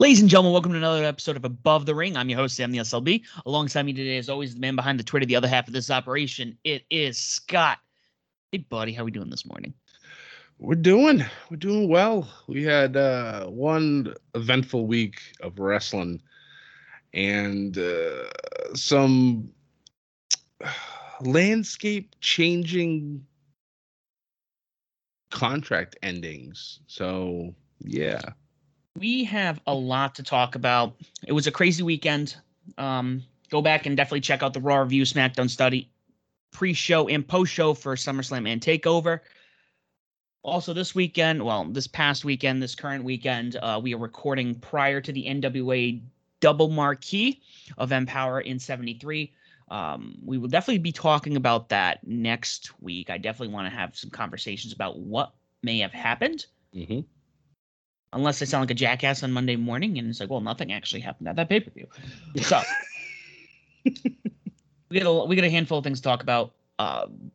Ladies and gentlemen, welcome to another episode of Above the Ring. I'm your host, Sam the SLB. Alongside me today, as always, the man behind the Twitter, the other half of this operation. It is Scott. Hey, buddy, how we doing this morning? We're doing, we're doing well. We had uh, one eventful week of wrestling and uh, some landscape changing contract endings. So, yeah we have a lot to talk about. It was a crazy weekend. Um, go back and definitely check out the Raw Review SmackDown study pre-show and post-show for SummerSlam and Takeover. Also, this weekend, well, this past weekend, this current weekend, uh, we are recording prior to the NWA double marquee of Empower in 73. Um, we will definitely be talking about that next week. I definitely want to have some conversations about what may have happened. Mm-hmm unless I sound like a jackass on Monday morning, and it's like, well, nothing actually happened at that pay per view. So we got a we got a handful of things to talk about. Um,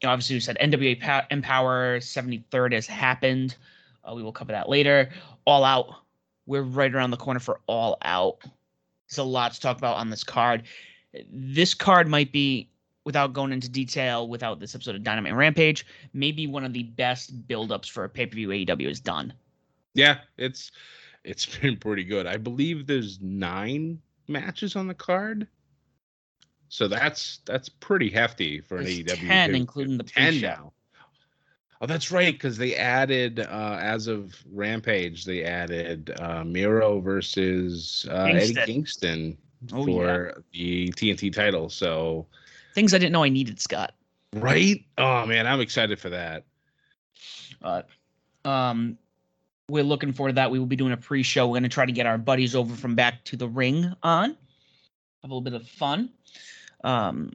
you know, obviously, we said NWA pa- Empower 73rd has happened. Uh, we will cover that later. All Out, we're right around the corner for All Out. There's a lot to talk about on this card. This card might be, without going into detail, without this episode of Dynamite Rampage, maybe one of the best buildups for a pay per view AEW has done. Yeah, it's it's been pretty good. I believe there's nine matches on the card. So that's that's pretty hefty for an AEW. Ten, including the ten now. Oh, that's right, because they added uh, as of Rampage, they added uh, Miro versus uh, Eddie Kingston oh, for yeah. the TNT title. So things I didn't know I needed, Scott. Right? Oh man, I'm excited for that. Uh, um, we're looking forward to that. We will be doing a pre-show. We're going to try to get our buddies over from back to the ring on. Have a little bit of fun. Um,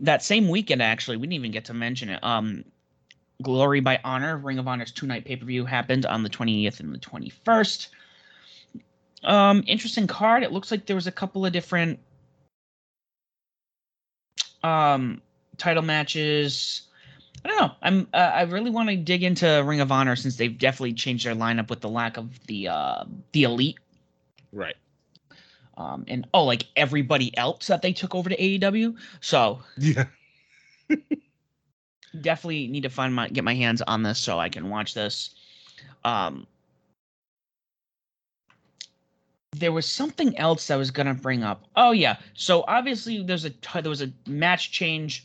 that same weekend, actually, we didn't even get to mention it. Um, Glory by Honor, Ring of Honor's two-night pay-per-view happened on the 20th and the 21st. Um, interesting card. It looks like there was a couple of different um title matches I don't know. I'm uh, I really want to dig into Ring of Honor since they've definitely changed their lineup with the lack of the uh the elite. Right. Um and oh like everybody else that they took over to AEW. So Yeah. definitely need to find my get my hands on this so I can watch this. Um there was something else I was gonna bring up. Oh yeah, so obviously there's a t- there was a match change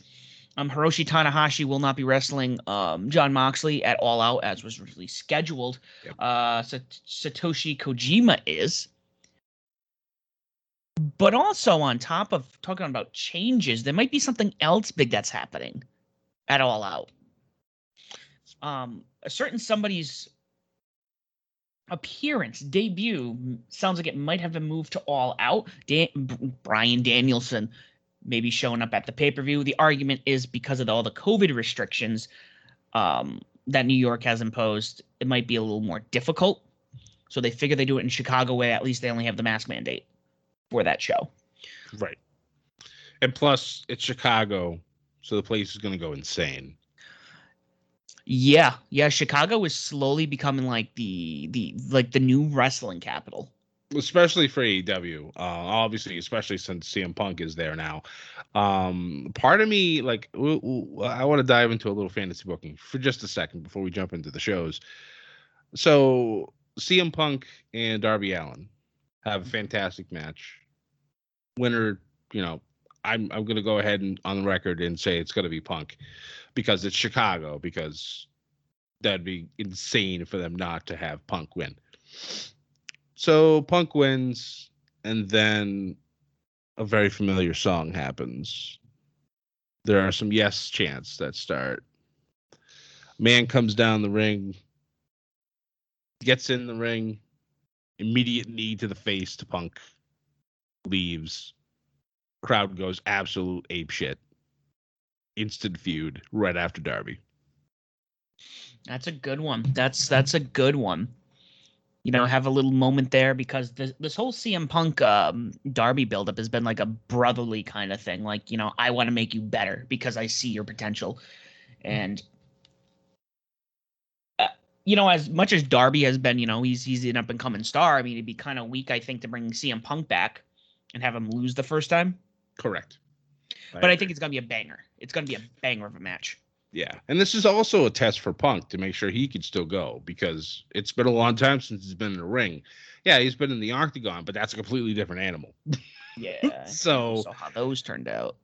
um, Hiroshi Tanahashi will not be wrestling um, Jon Moxley at All Out as was originally scheduled. Yep. Uh, Satoshi Kojima is. But also, on top of talking about changes, there might be something else big that's happening at All Out. Um, a certain somebody's appearance debut sounds like it might have been moved to All Out. Dan- Bryan Danielson maybe showing up at the pay per view. The argument is because of all the COVID restrictions um, that New York has imposed, it might be a little more difficult. So they figure they do it in Chicago way. At least they only have the mask mandate for that show. Right. And plus, it's Chicago, so the place is going to go insane. Yeah, yeah. Chicago is slowly becoming like the the like the new wrestling capital especially for AEW. Uh, obviously, especially since CM Punk is there now. Um, part of me, like, w- w- I want to dive into a little fantasy booking for just a second before we jump into the shows. So, CM Punk and Darby Allin have a fantastic match. Winner, you know, I'm I'm gonna go ahead and on the record and say it's gonna be Punk because it's Chicago because that'd be insane for them not to have Punk win. So Punk wins, and then a very familiar song happens. There are some yes chants that start. Man comes down the ring, gets in the ring, immediate knee to the face to Punk, leaves. Crowd goes absolute ape shit. Instant feud right after Darby. That's a good one. That's that's a good one you know, have a little moment there because this this whole CM Punk um, Darby buildup has been like a brotherly kind of thing. Like, you know, I want to make you better because I see your potential, and uh, you know, as much as Darby has been, you know, he's he's an up and coming star. I mean, it'd be kind of weak, I think, to bring CM Punk back and have him lose the first time. Correct. I but agree. I think it's gonna be a banger. It's gonna be a banger of a match. Yeah, and this is also a test for Punk to make sure he could still go because it's been a long time since he's been in the ring. Yeah, he's been in the octagon, but that's a completely different animal. Yeah. so, so how those turned out.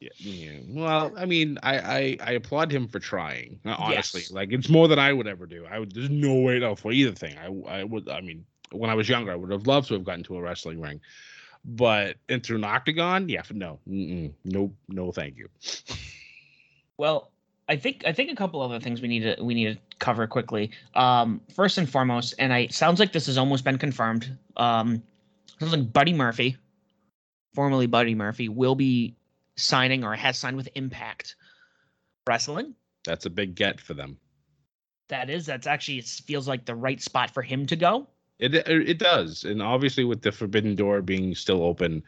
Yeah, yeah. Well, I mean, I, I I applaud him for trying. Honestly, yes. like it's more than I would ever do. I would. There's no way no for either thing. I I would. I mean, when I was younger, I would have loved to have gotten to a wrestling ring, but into an octagon, yeah, no, no, no, thank you. Well, I think I think a couple other things we need to we need to cover quickly. Um, first and foremost, and I sounds like this has almost been confirmed. Um, sounds like Buddy Murphy, formerly Buddy Murphy, will be signing or has signed with Impact Wrestling. That's a big get for them. That is. That's actually it feels like the right spot for him to go. It it does, and obviously with the Forbidden Door being still open,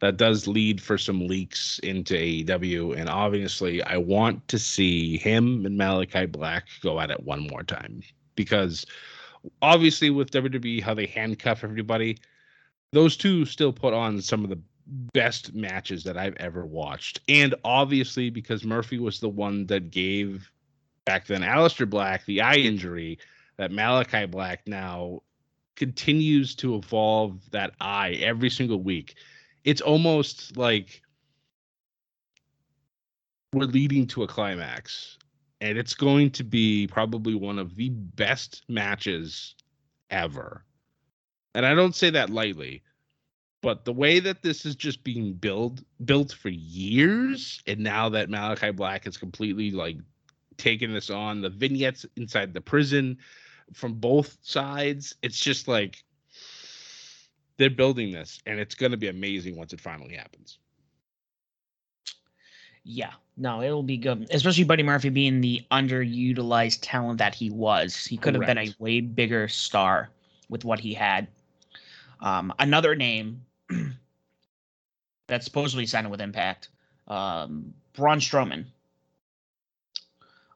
that does lead for some leaks into AEW. And obviously, I want to see him and Malachi Black go at it one more time because obviously, with WWE, how they handcuff everybody, those two still put on some of the best matches that I've ever watched. And obviously, because Murphy was the one that gave back then Aleister Black the eye injury, that Malachi Black now continues to evolve that eye every single week it's almost like we're leading to a climax and it's going to be probably one of the best matches ever. And i don't say that lightly but the way that this is just being built built for years and now that Malachi black has completely like taken this on the vignettes inside the prison from both sides it's just like they're building this and it's going to be amazing once it finally happens. Yeah. No it'll be good especially buddy murphy being the underutilized talent that he was. He could Correct. have been a way bigger star with what he had. Um, another name that's supposedly signed with impact um, braun strowman.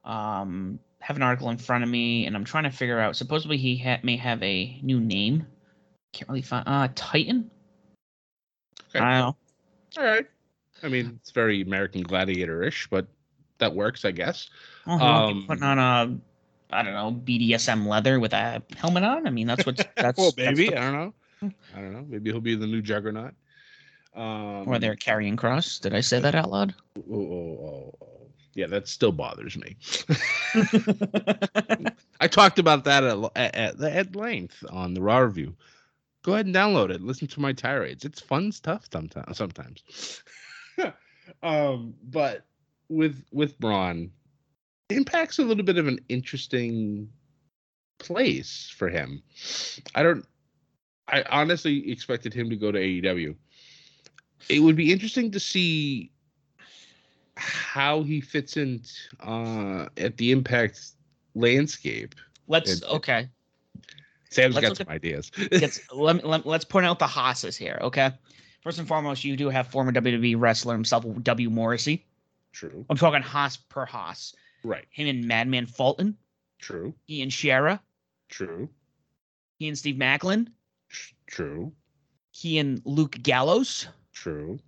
Um, have an article in front of me and i'm trying to figure out supposedly he ha- may have a new name can't really find uh Titan. Okay. I don't know. All right. I mean, it's very American Gladiator-ish, but that works, I guess. Uh-huh. Um, putting on a, I don't know, BDSM leather with a helmet on. I mean, that's what that's. well, maybe that's I don't know. I don't know. Maybe he'll be the new Juggernaut. Um, or they're Karrion Kross. Did I say that out loud? Oh, oh, oh. Yeah, that still bothers me. I talked about that at, at, at length on the Raw review go ahead and download it. Listen to my tirades. It's fun stuff sometimes. Sometimes. um, but with with Braun, Impact's a little bit of an interesting place for him. I don't. I honestly expected him to go to AEW. It would be interesting to see how he fits in uh, at the Impact landscape. Let's okay. Sam's let's got some at, ideas. let's, let, let, let's point out the Haas's here, okay? First and foremost, you do have former WWE wrestler himself, W. Morrissey. True. I'm talking Haas per Haas. Right. Him and Madman Fulton. True. He and Shera. True. He and Steve Maclin. True. He and Luke Gallows. True.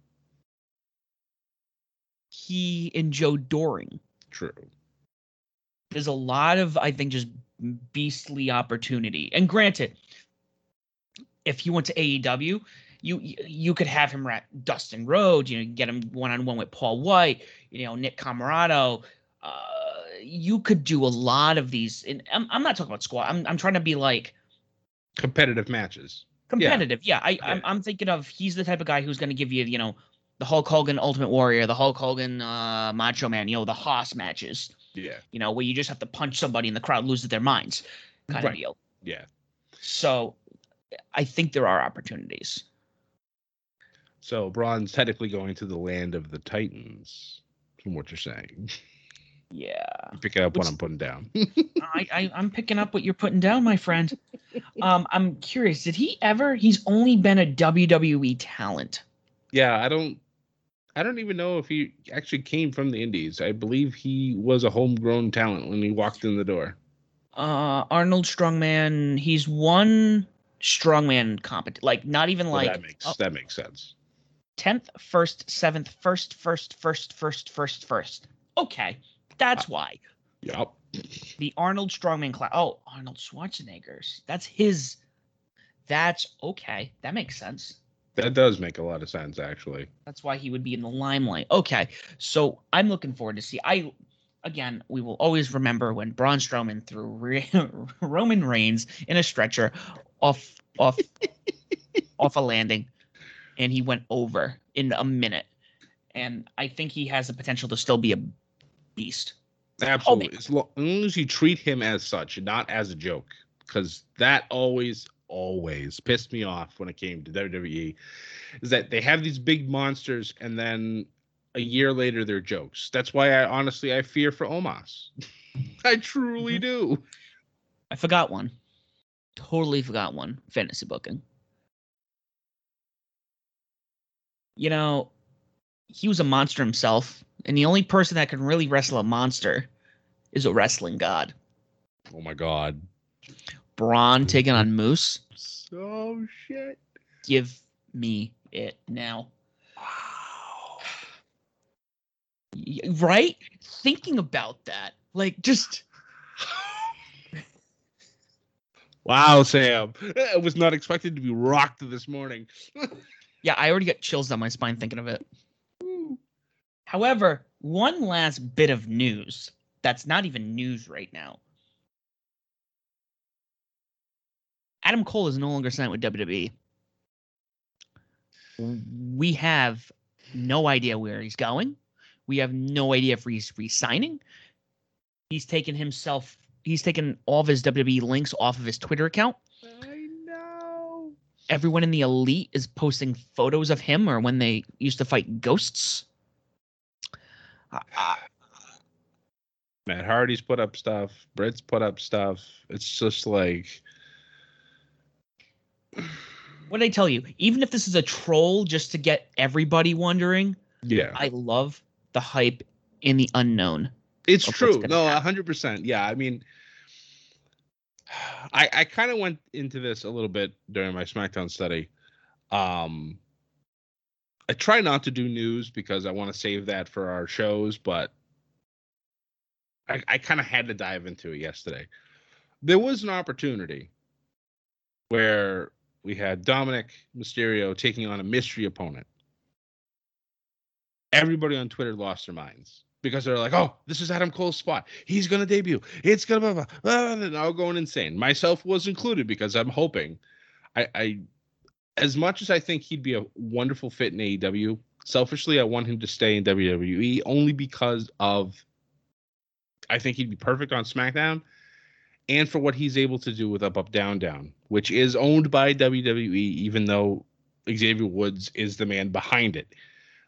He and Joe Doering. True. There's a lot of, I think, just beastly opportunity. And granted, if you went to AEW, you you could have him at Dustin Rhodes, you know, get him one on one with Paul White, you know, Nick Comoroto. Uh, you could do a lot of these. And I'm, I'm not talking about squad. I'm I'm trying to be like competitive matches. Competitive, yeah. yeah I I'm, I'm thinking of he's the type of guy who's going to give you, you know, the Hulk Hogan Ultimate Warrior, the Hulk Hogan uh, Macho Man, you know, the Haas matches. Yeah. You know, where you just have to punch somebody and the crowd loses their minds, kind right. of deal. Yeah. So, I think there are opportunities. So Braun's technically going to the land of the Titans, from what you're saying. Yeah. You picking up Which, what I'm putting down. I, I I'm picking up what you're putting down, my friend. Um, I'm curious. Did he ever? He's only been a WWE talent. Yeah, I don't. I don't even know if he actually came from the Indies. I believe he was a homegrown talent when he walked in the door. Uh, Arnold Strongman. He's one strongman competition. Like not even well, like that makes oh, that makes sense. Tenth, first, seventh, first, first, first, first, first, first. Okay, that's uh, why. Yep. The Arnold Strongman class. Oh, Arnold Schwarzenegger's. That's his. That's okay. That makes sense. That does make a lot of sense, actually. That's why he would be in the limelight. Okay, so I'm looking forward to see. I again, we will always remember when Braun Strowman threw Roman Reigns in a stretcher off off off a landing, and he went over in a minute. And I think he has the potential to still be a beast. Absolutely, oh, as long as you treat him as such, not as a joke, because that always always pissed me off when it came to WWE is that they have these big monsters and then a year later they're jokes. That's why I honestly I fear for Omos. I truly mm-hmm. do. I forgot one. Totally forgot one. Fantasy booking. You know, he was a monster himself, and the only person that can really wrestle a monster is a wrestling god. Oh my god. Braun taking on Moose. Oh shit. Give me it now. Wow. Right? Thinking about that. Like just Wow, Sam. I was not expected to be rocked this morning. yeah, I already got chills down my spine thinking of it. However, one last bit of news that's not even news right now. Adam Cole is no longer signed with WWE. We have no idea where he's going. We have no idea if he's re-signing. He's taken himself. He's taken all of his WWE links off of his Twitter account. I know. Everyone in the elite is posting photos of him or when they used to fight ghosts. Uh, Matt Hardy's put up stuff. Britt's put up stuff. It's just like what did I tell you? Even if this is a troll just to get everybody wondering, yeah, I love the hype in the unknown. It's true. No, hundred percent. Yeah, I mean, I I kind of went into this a little bit during my SmackDown study. Um, I try not to do news because I want to save that for our shows, but I, I kind of had to dive into it yesterday. There was an opportunity where we had Dominik Mysterio taking on a mystery opponent. Everybody on Twitter lost their minds because they're like, "Oh, this is Adam Cole's spot. He's gonna debut. It's gonna blah blah." blah and all going insane. Myself was included because I'm hoping. I, I, as much as I think he'd be a wonderful fit in AEW, selfishly I want him to stay in WWE only because of. I think he'd be perfect on SmackDown and for what he's able to do with Up Up Down Down, which is owned by WWE, even though Xavier Woods is the man behind it.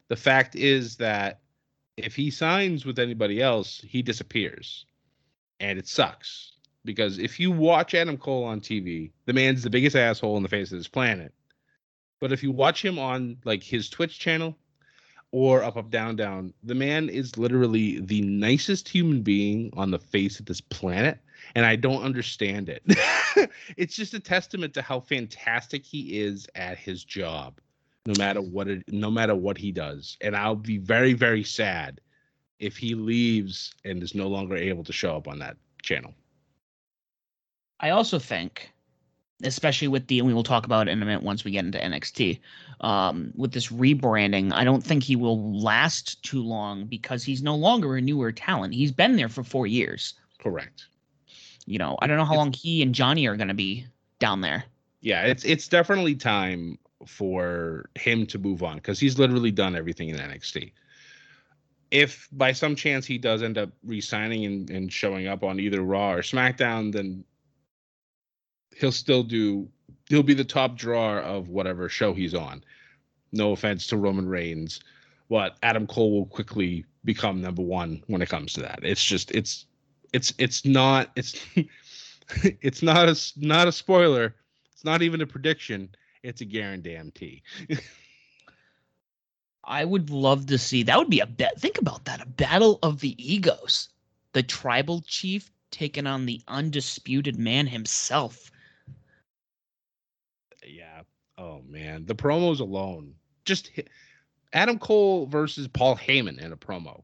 The fact is that if he signs with anybody else, he disappears. And it sucks because if you watch Adam Cole on TV, the man's the biggest asshole on the face of this planet. But if you watch him on like his Twitch channel or Up Up Down Down, the man is literally the nicest human being on the face of this planet and I don't understand it. it's just a testament to how fantastic he is at his job, no matter what it, no matter what he does. And I'll be very, very sad if he leaves and is no longer able to show up on that channel. I also think, especially with the, and we will talk about it in a minute once we get into NXT, um, with this rebranding, I don't think he will last too long because he's no longer a newer talent. He's been there for four years. Correct. You know, I don't know how long he and Johnny are going to be down there. Yeah, it's it's definitely time for him to move on because he's literally done everything in NXT if by some chance he does end up resigning and, and showing up on either Raw or SmackDown, then he'll still do he'll be the top drawer of whatever show he's on. No offense to Roman Reigns, but Adam Cole will quickly become number one when it comes to that. It's just it's it's it's not it's it's not a not a spoiler. It's not even a prediction. It's a guarantee. I would love to see that would be a bet. Think about that a battle of the egos. The tribal chief taking on the undisputed man himself. Yeah. Oh man, the promos alone. Just hit, Adam Cole versus Paul Heyman in a promo.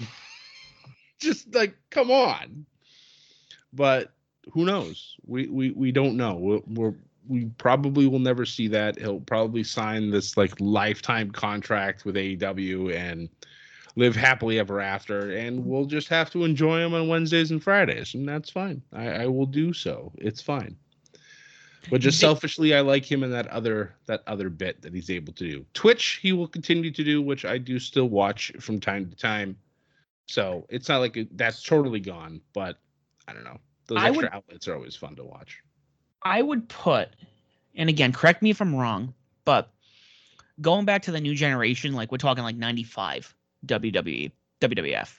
Just like come on. But who knows? We we we don't know. We're, we're we probably will never see that. He'll probably sign this like lifetime contract with AEW and live happily ever after. And we'll just have to enjoy him on Wednesdays and Fridays, and that's fine. I, I will do so. It's fine. But just selfishly, I like him in that other that other bit that he's able to do. Twitch, he will continue to do, which I do still watch from time to time. So it's not like it, that's totally gone, but I don't know. Those I extra would, outlets are always fun to watch. I would put, and again, correct me if I'm wrong, but going back to the new generation, like we're talking like 95 WWE, WWF.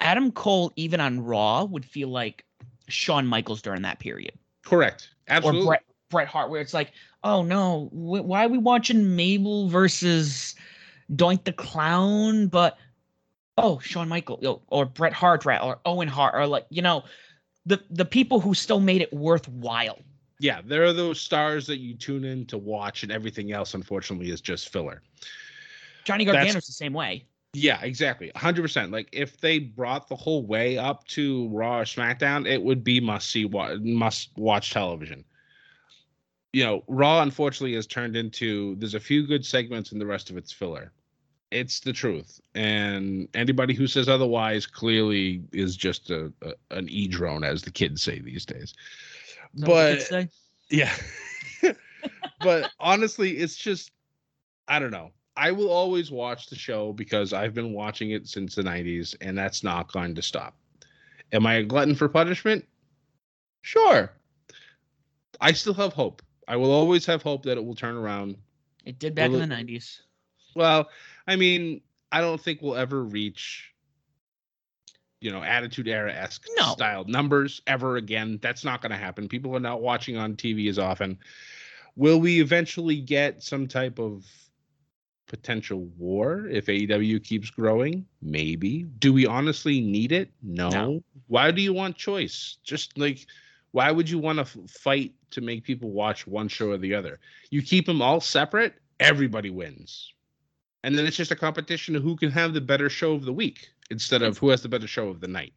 Adam Cole, even on Raw, would feel like Shawn Michaels during that period. Correct. Absolutely. Or Bret, Bret Hart, where it's like, oh no, why are we watching Mabel versus Doink the Clown? But oh, Shawn Michael or Bret Hart, or Owen Hart, or like you know, the the people who still made it worthwhile. Yeah, there are those stars that you tune in to watch, and everything else, unfortunately, is just filler. Johnny Gargano's That's, the same way. Yeah, exactly. 100%. Like if they brought the whole way up to Raw or SmackDown, it would be must see must watch television. You know, Raw unfortunately has turned into there's a few good segments and the rest of it's filler. It's the truth. And anybody who says otherwise clearly is just a, a an e drone as the kids say these days. But yeah. but honestly, it's just I don't know. I will always watch the show because I've been watching it since the 90s and that's not going to stop. Am I a glutton for punishment? Sure. I still have hope. I will always have hope that it will turn around. It did back will in the 90s. Well, I mean, I don't think we'll ever reach, you know, Attitude Era esque no. style numbers ever again. That's not going to happen. People are not watching on TV as often. Will we eventually get some type of potential war if AEW keeps growing? Maybe. Do we honestly need it? No. no. Why do you want choice? Just like, why would you want to f- fight to make people watch one show or the other? You keep them all separate, everybody wins. And then it's just a competition of who can have the better show of the week instead of who has the better show of the night.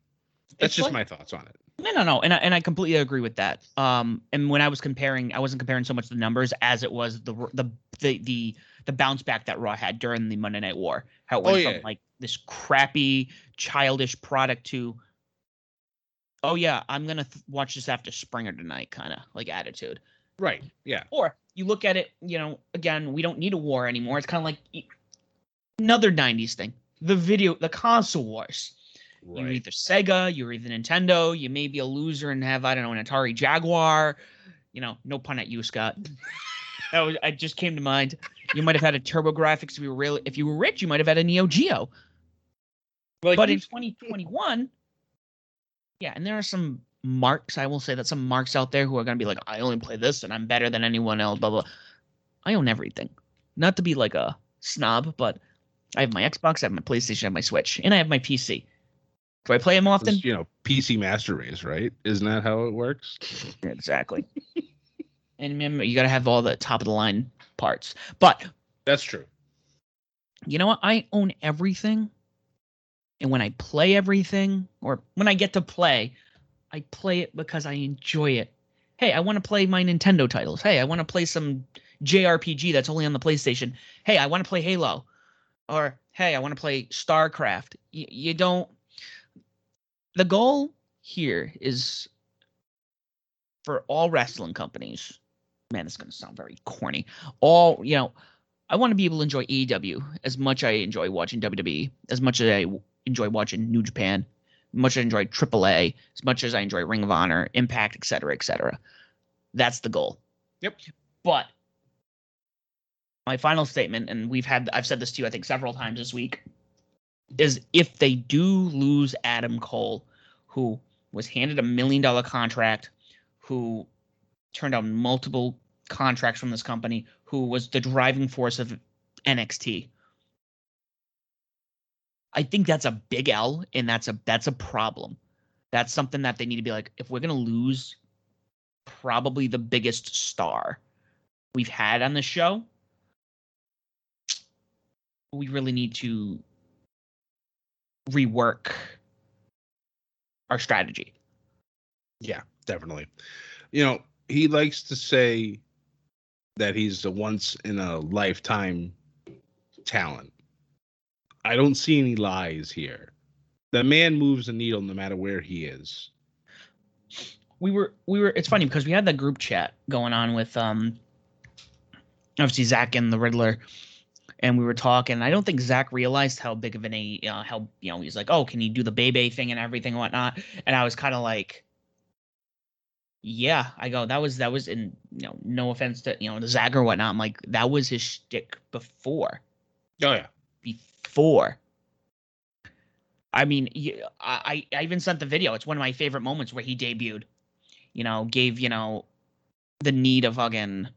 That's just like, my thoughts on it. No, no, no, and I, and I completely agree with that. Um, and when I was comparing, I wasn't comparing so much the numbers as it was the the the the the bounce back that Raw had during the Monday Night War. How it went oh, yeah. from like this crappy, childish product to, oh yeah, I'm gonna th- watch this after Springer tonight, kind of like attitude. Right. Yeah. Or you look at it, you know, again, we don't need a war anymore. It's kind of like another '90s thing, the video, the console wars. Right. You're either Sega, you're either Nintendo. You may be a loser and have I don't know an Atari Jaguar. You know, no pun at you, Scott. that was I just came to mind. You might have had a TurboGrafx if you were really if you were rich. You might have had a Neo Geo. Like, but in 2021, yeah, and there are some marks. I will say that some marks out there who are going to be like, I only play this and I'm better than anyone else. Blah blah. I own everything. Not to be like a snob, but I have my Xbox, I have my PlayStation, I have my Switch, and I have my PC. Do I play them often? You know, PC Master Race, right? Isn't that how it works? exactly. and remember, you got to have all the top of the line parts. But that's true. You know what? I own everything. And when I play everything, or when I get to play, I play it because I enjoy it. Hey, I want to play my Nintendo titles. Hey, I want to play some JRPG that's only on the PlayStation. Hey, I want to play Halo. Or hey, I want to play StarCraft. Y- you don't the goal here is for all wrestling companies. Man, this is going to sound very corny. All, you know, I want to be able to enjoy AEW as much as I enjoy watching WWE, as much as I enjoy watching New Japan, as much as I enjoy AAA, as much as I enjoy Ring of Honor, Impact, etc., etc. That's the goal. Yep. But my final statement, and we've had I've said this to you I think several times this week, is if they do lose Adam Cole, who was handed a million dollar contract, who turned down multiple contracts from this company, who was the driving force of NXT. I think that's a big L and that's a that's a problem. That's something that they need to be like if we're going to lose probably the biggest star we've had on the show, we really need to rework our strategy. Yeah, definitely. You know, he likes to say that he's a once in a lifetime talent. I don't see any lies here. The man moves the needle no matter where he is. We were we were it's funny because we had that group chat going on with um obviously Zach and the Riddler and we were talking. I don't think Zach realized how big of an a uh, how you know he's like, oh, can you do the Bebe thing and everything and whatnot? And I was kind of like, yeah. I go, that was that was in you know no offense to you know the Zach or whatnot. I'm like, that was his shtick before. Oh yeah, before. I mean, I I even sent the video. It's one of my favorite moments where he debuted. You know, gave you know the need of again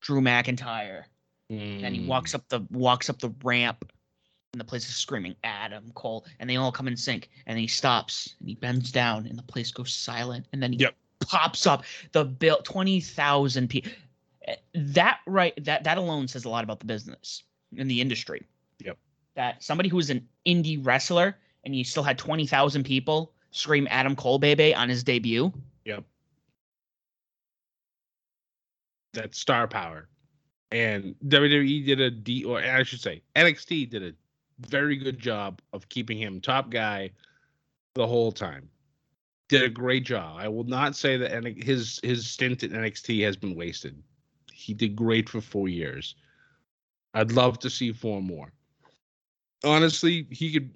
Drew McIntyre Mm. And he walks up the walks up the ramp, and the place is screaming Adam Cole, and they all come in sync. And he stops and he bends down, and the place goes silent. And then he yep. pops up. The bill twenty thousand people. Eh, that right that that alone says a lot about the business in the industry. Yep. That somebody who is an indie wrestler and you still had twenty thousand people scream Adam Cole baby on his debut. Yep. That star power and WWE did a D, or I should say NXT did a very good job of keeping him top guy the whole time. Did a great job. I will not say that his his stint at NXT has been wasted. He did great for four years. I'd love to see four more. Honestly, he could.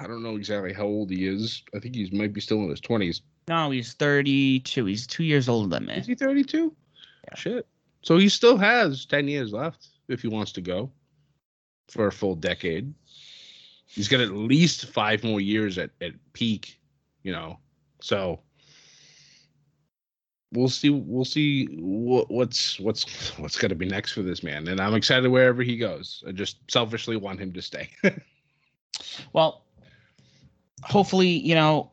I don't know exactly how old he is. I think he might be still in his twenties. No, he's thirty-two. He's two years older than me. Is he thirty-two? Yeah. Shit. So he still has 10 years left if he wants to go for a full decade. He's got at least five more years at, at peak, you know. So we'll see we'll see what, what's what's what's going to be next for this man. And i'm excited wherever he goes. I just selfishly want him to stay. Well hopefully you know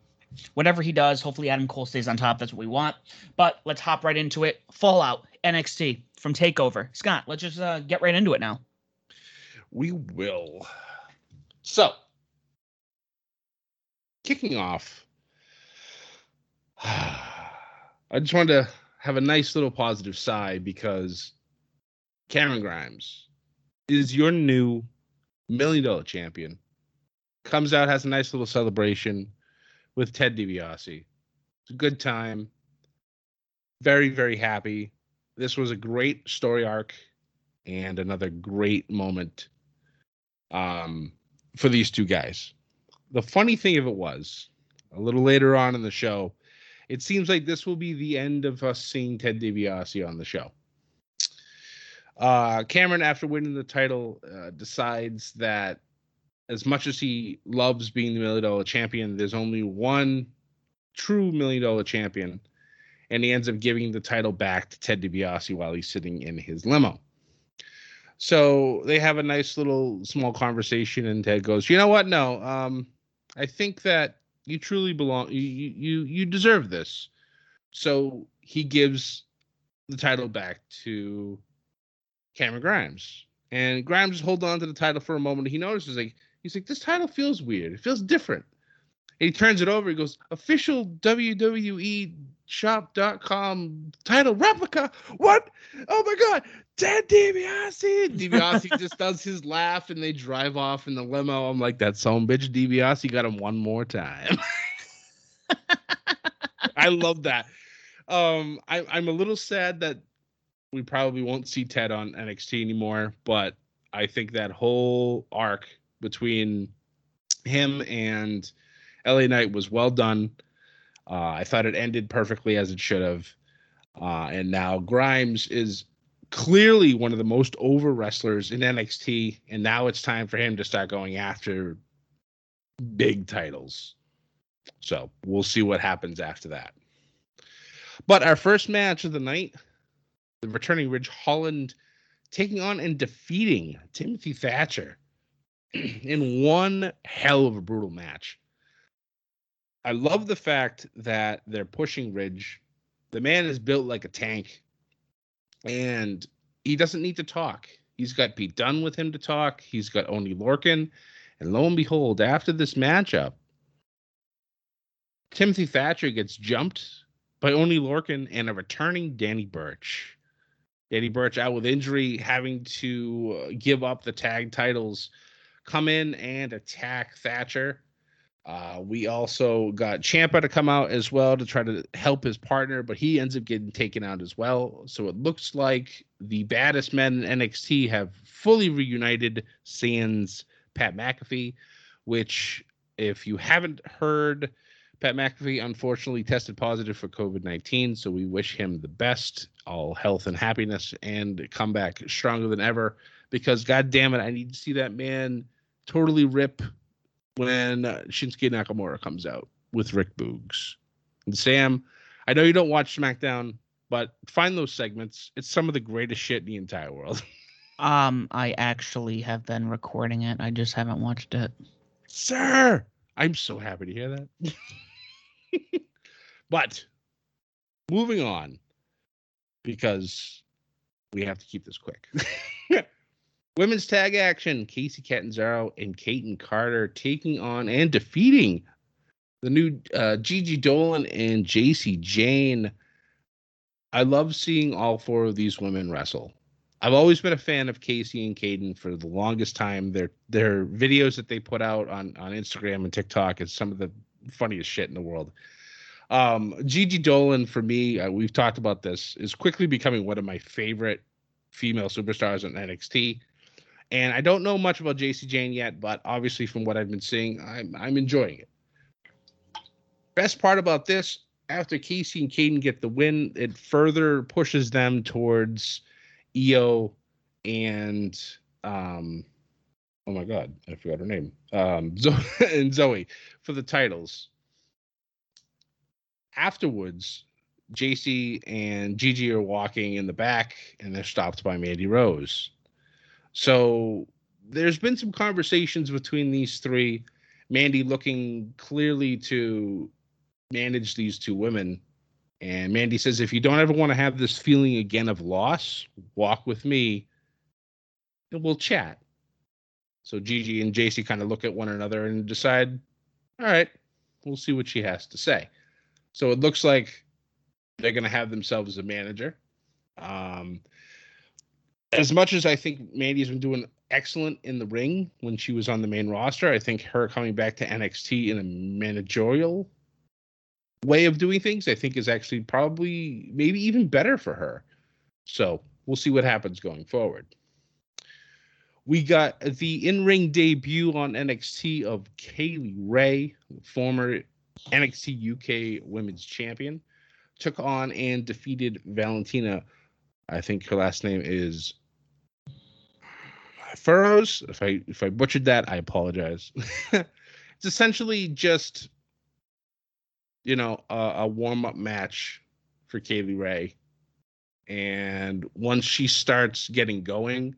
whatever he does hopefully adam cole stays on top. That's what we want. But let's hop right into it. Fallout NXT from Takeover. Scott, let's just uh, get right into it now. We will. So, kicking off, I just wanted to have a nice little positive side because Cameron Grimes is your new million dollar champion. Comes out, has a nice little celebration with Ted DiBiase. It's a good time. Very, very happy this was a great story arc and another great moment um, for these two guys. The funny thing of it was, a little later on in the show, it seems like this will be the end of us seeing Ted DiBiase on the show. Uh, Cameron, after winning the title, uh, decides that as much as he loves being the million dollar champion, there's only one true million dollar champion and he ends up giving the title back to Ted DiBiase while he's sitting in his limo. So they have a nice little small conversation, and Ted goes, "You know what? No, um, I think that you truly belong. You you you deserve this." So he gives the title back to Cameron Grimes, and Grimes holds on to the title for a moment. He notices like he's like, "This title feels weird. It feels different." And he turns it over. He goes, "Official WWE shop.com title replica. What? Oh my god, Ted DiBiase. DiBiase just does his laugh and they drive off in the limo. I'm like, that son bitch DiBiase got him one more time. I love that. Um, I, I'm a little sad that we probably won't see Ted on NXT anymore, but I think that whole arc between him and LA Knight was well done. Uh, I thought it ended perfectly as it should have. Uh, and now Grimes is clearly one of the most over wrestlers in NXT, and now it's time for him to start going after big titles. So we'll see what happens after that. But our first match of the night, the returning Ridge Holland taking on and defeating Timothy Thatcher in one hell of a brutal match. I love the fact that they're pushing Ridge. The man is built like a tank, and he doesn't need to talk. He's got Pete Dunne with him to talk. He's got Oney Lorcan. and lo and behold, after this matchup, Timothy Thatcher gets jumped by Oney Lorcan and a returning Danny Burch. Danny Burch out with injury, having to uh, give up the tag titles, come in and attack Thatcher. Uh, we also got Ciampa to come out as well to try to help his partner, but he ends up getting taken out as well. So it looks like the baddest men in NXT have fully reunited sans Pat McAfee, which, if you haven't heard, Pat McAfee unfortunately tested positive for COVID 19. So we wish him the best, all health and happiness, and come back stronger than ever. Because, God damn it, I need to see that man totally rip when uh, Shinsuke Nakamura comes out with Rick Boogs. And Sam, I know you don't watch SmackDown, but find those segments. It's some of the greatest shit in the entire world. um, I actually have been recording it. I just haven't watched it. Sir, I'm so happy to hear that. but moving on, because we have to keep this quick. Women's tag action: Kacy Catanzaro and Kayden Carter taking on and defeating the new uh, Gigi Dolin and Jacy Jane. I love seeing all four of these women wrestle. I've always been a fan of Casey and Kayden for the longest time. Their their videos that they put out on on Instagram and TikTok is some of the funniest shit in the world. Um, Gigi Dolin for me, uh, we've talked about this, is quickly becoming one of my favorite female superstars on NXT. And I don't know much about Jacy Jane yet, but obviously from what I've been seeing, I'm I'm enjoying it. Best part about this, after Kacy and Kayden get the win, it further pushes them towards Io and um oh my god, I forgot her name. Um Zoe and Zoe for the titles. Afterwards, JC and Gigi are walking in the back and they're stopped by Mandy Rose. So there's been some conversations between these three. Mandy looking clearly to manage these two women. And Mandy says, if you don't ever want to have this feeling again of loss, walk with me and we'll chat. So Gigi and Jacy kind of look at one another and decide, all right, we'll see what she has to say. So it looks like they're going to have themselves a manager. Um, as much as I think Mandy's been doing excellent in the ring when she was on the main roster, I think her coming back to NXT in a managerial way of doing things, I think is actually probably maybe even better for her. So we'll see what happens going forward. We got the in ring debut on NXT of Kay Lee Ray, former NXT UK Women's Champion, took on and defeated Valentina. I think her last name is Feroz. If I if I butchered that, I apologize. it's essentially just you know a, a warm up match for Kay Lee Ray, and once she starts getting going,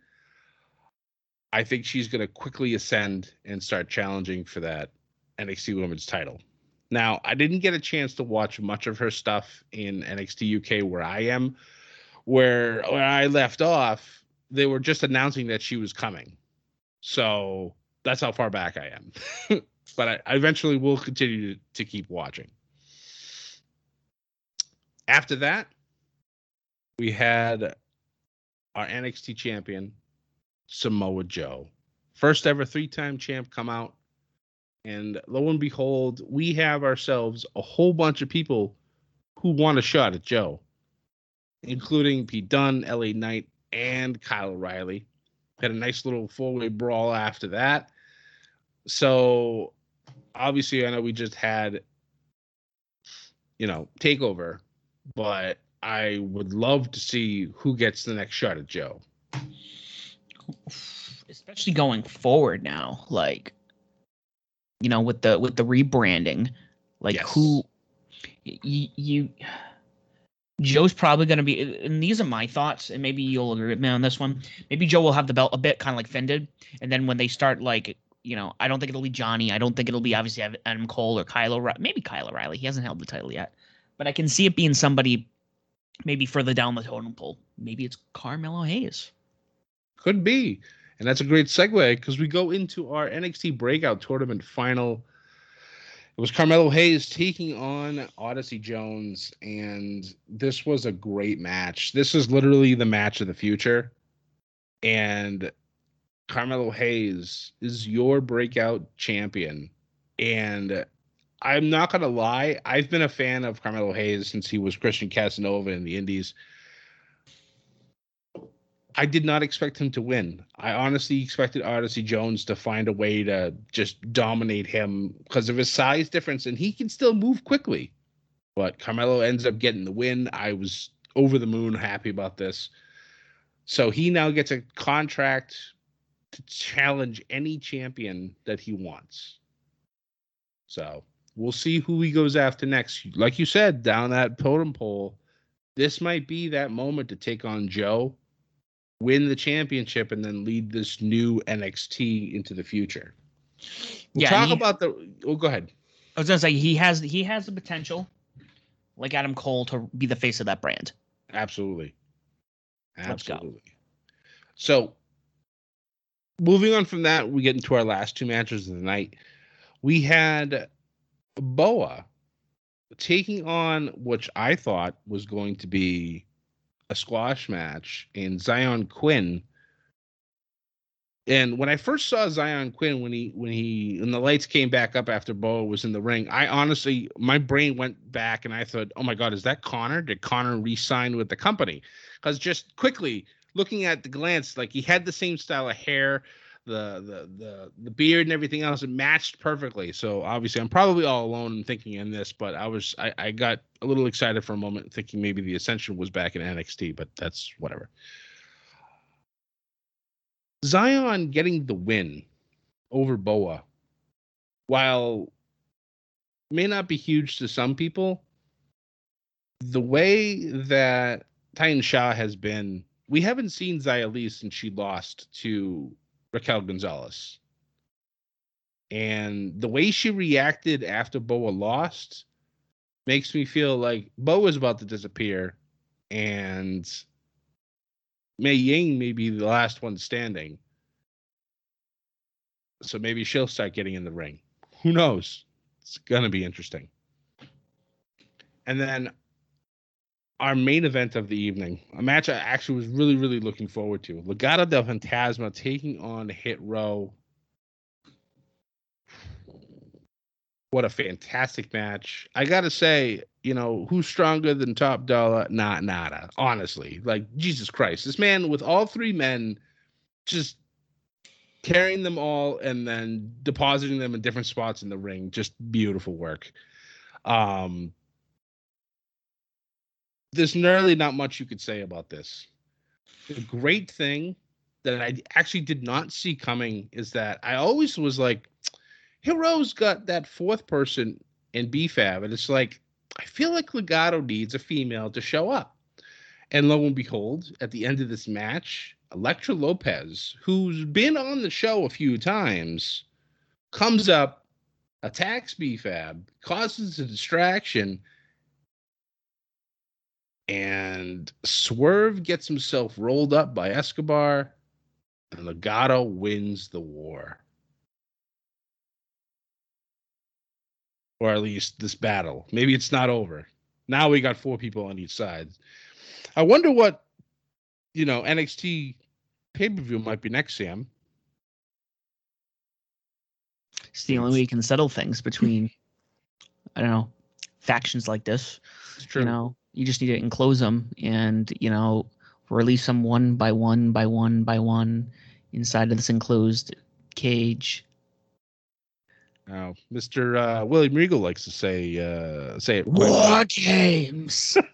I think she's going to quickly ascend and start challenging for that NXT Women's title. Now, I didn't get a chance to watch much of her stuff in NXT UK where I am. Where where I left off, they were just announcing that she was coming. So that's how far back I am. but I, I, eventually will continue to, to keep watching. After that, we had our NXT champion, Samoa Joe. First ever three time champ come out. And lo and behold, we have ourselves a whole bunch of people who want a shot at Joe, including Pete Dunne, LA Knight, and Kyle O'Reilly. Had a nice little four way brawl after that. So obviously, I know we just had, you know, takeover, but I would love to see who gets the next shot at Joe. Especially going forward now, like you know, with the with the rebranding, like yes. who you, you Joe's probably going to be, and these are my thoughts, and maybe you'll agree with me on this one. Maybe Joe will have the belt a bit kind of like fended, and then when they start like, you know, I don't think it'll be Johnny. I don't think it'll be obviously Adam Cole or O'Reilly. Maybe Kyle O'Reilly. He hasn't held the title yet, but I can see it being somebody maybe further down the totem pole. Maybe it's Carmelo Hayes. Could be. And that's a great segue because we go into our NXT Breakout Tournament final. It was Carmelo Hayes taking on Odyssey Jones, and this was a great match. This is literally the match of the future. And Carmelo Hayes is your breakout champion. And I'm not gonna lie, I've been a fan of Carmelo Hayes since he was Christian Casanova in the Indies. I did not expect him to win. I honestly expected Odyssey Jones to find a way to just dominate him because of his size difference, and he can still move quickly. But Carmelo ends up getting the win. I was over the moon happy about this. So he now gets a contract to challenge any champion that he wants. So we'll see who he goes after next. Like you said, down that totem pole, this might be that moment to take on Joe win the championship and then lead this new NXT into the future. We'll yeah, talk he, about the. Oh, go ahead. I was gonna say he has he has the potential, like Adam Cole, to be the face of that brand. Absolutely. Absolutely. So, moving on from that, we get into our last two matches of the night. We had Boa taking on which I thought was going to be a squash match and Zion Quinn. And when I first saw Zion Quinn when he when he when the lights came back up after Boa was in the ring, I honestly my brain went back and I thought, oh my god, is that Konnor? Did Konnor re-sign with the company? Because just quickly looking at the glance, like he had the same style of hair, the the the the beard and everything else it matched perfectly. So obviously i'm probably all alone in thinking in this but i was I, I got a little excited for a moment thinking maybe the ascension was back in nxt but that's whatever. Zion getting the win over boa while may not be huge to some people the way that Tian Sha has been we haven't seen Xia Li since she lost to Raquel Gonzalez. And the way she reacted after Boa lost makes me feel like Boa is about to disappear and Mei Ying may be the last one standing. So maybe she'll start getting in the ring. Who knows? It's going to be interesting. And then our main event of the evening, a match I actually was really, really looking forward to. Legado del Fantasma taking on Hit Row. What a fantastic match. I gotta say, you know, who's stronger than Top Dolla? Not nada. Honestly. Like, Jesus Christ. This man with all three men just carrying them all and then depositing them in different spots in the ring. Just beautiful work. Um, there's nearly not much you could say about this. The great thing that I actually did not see coming is that I always was like, Hit Row's got that fourth person in B-Fab, and it's like, I feel like Legado needs a female to show up. And lo and behold, at the end of this match, Electra Lopez, who's been on the show a few times, comes up, attacks B-Fab, causes a distraction, and Swerve gets himself rolled up by Escobar, and Legado wins the war. Or at least this battle. Maybe it's not over. Now we got four people on each side. I wonder what, you know, NXT pay per view might be next, Sam. It's the only way you can settle things between, I don't know, factions like this. It's true. You know, you just need to enclose them and you know release them one by one by one by one inside of this enclosed cage. Now, Mr. Uh, William Regal likes to say uh, say it. War games.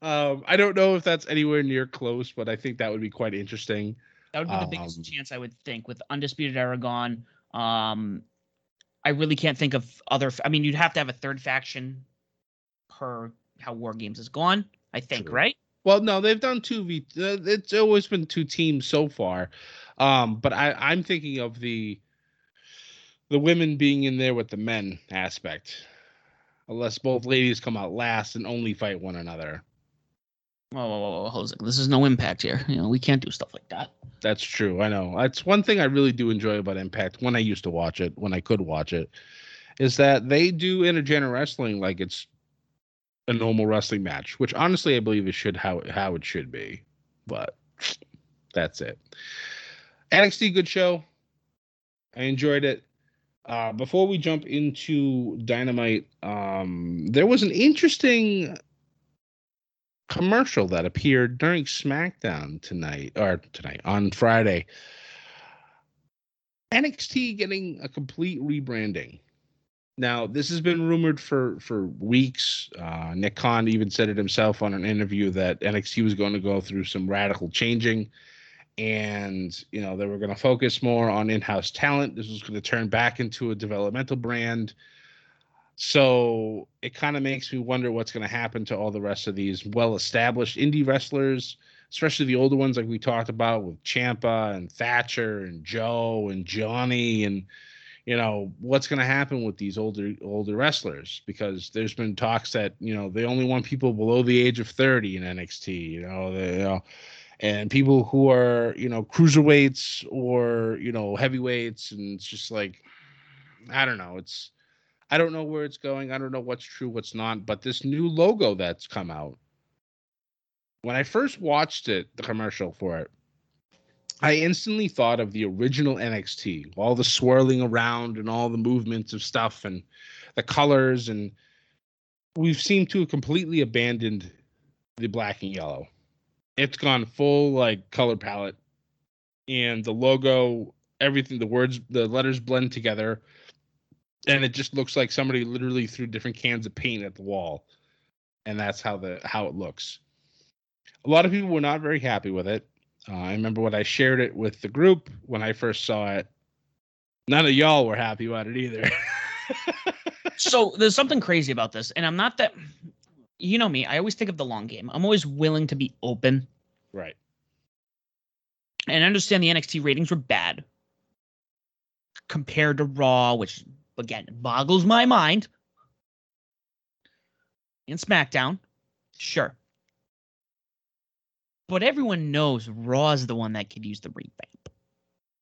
um, I don't know if that's anywhere near close, but I think that would be quite interesting. That would be the um, biggest chance I would think with Undisputed Aragon. Um, I really can't think of other. I mean, you'd have to have a third faction per how War Games has gone. I think, True. right? Well, no, they've done two v. Uh, it's always been two teams so far, um, but I, I'm thinking of the the women being in there with the men aspect, unless both ladies come out last and only fight one another. Whoa, whoa, whoa, whoa, This is no impact here. You know, we can't do stuff like that. That's true. I know. That's one thing I really do enjoy about Impact when I used to watch it, when I could watch it, is that they do intergender wrestling like it's a normal wrestling match, which honestly I believe it should how how it should be. But that's it. NXT good show. I enjoyed it. Uh, before we jump into Dynamite, um, there was an interesting commercial that appeared during SmackDown tonight or tonight on Friday. NXT getting a complete rebranding. Now, this has been rumored for for weeks. Uh, Nick Khan even said it himself on an interview that NXT was going to go through some radical changing, and you know they were going to focus more on in-house talent. This was going to turn back into a developmental brand. So it kind of makes me wonder what's going to happen to all the rest of these well-established indie wrestlers, especially the older ones like we talked about with Ciampa and Thatcher and Joe and Johnny and you know what's going to happen with these older older wrestlers? Because there's been talks that you know they only want people below the age of 30 in NXT you know they, you know and people who are you know cruiserweights or you know heavyweights and it's just like I don't know it's I don't know where it's going I don't know what's true what's not but this new logo that's come out when I first watched it the commercial for it I instantly thought of the original NXT, all the swirling around and all the movements of stuff and the colors. And we've seemed to have completely abandoned the black and yellow. It's gone full like color palette and the logo, everything, the words, the letters blend together. And it just looks like somebody literally threw different cans of paint at the wall. And that's how the how it looks. A lot of people were not very happy with it uh, I remember when I shared it with the group when I first saw it. None of y'all were happy about it either. so there's something crazy about this, and I'm not that. You know me. I always think of the long game. I'm always willing to be open. Right. And I understand the NXT ratings were bad compared to Raw, which again boggles my mind. In SmackDown, sure. But everyone knows Raw is the one that could use the revamp.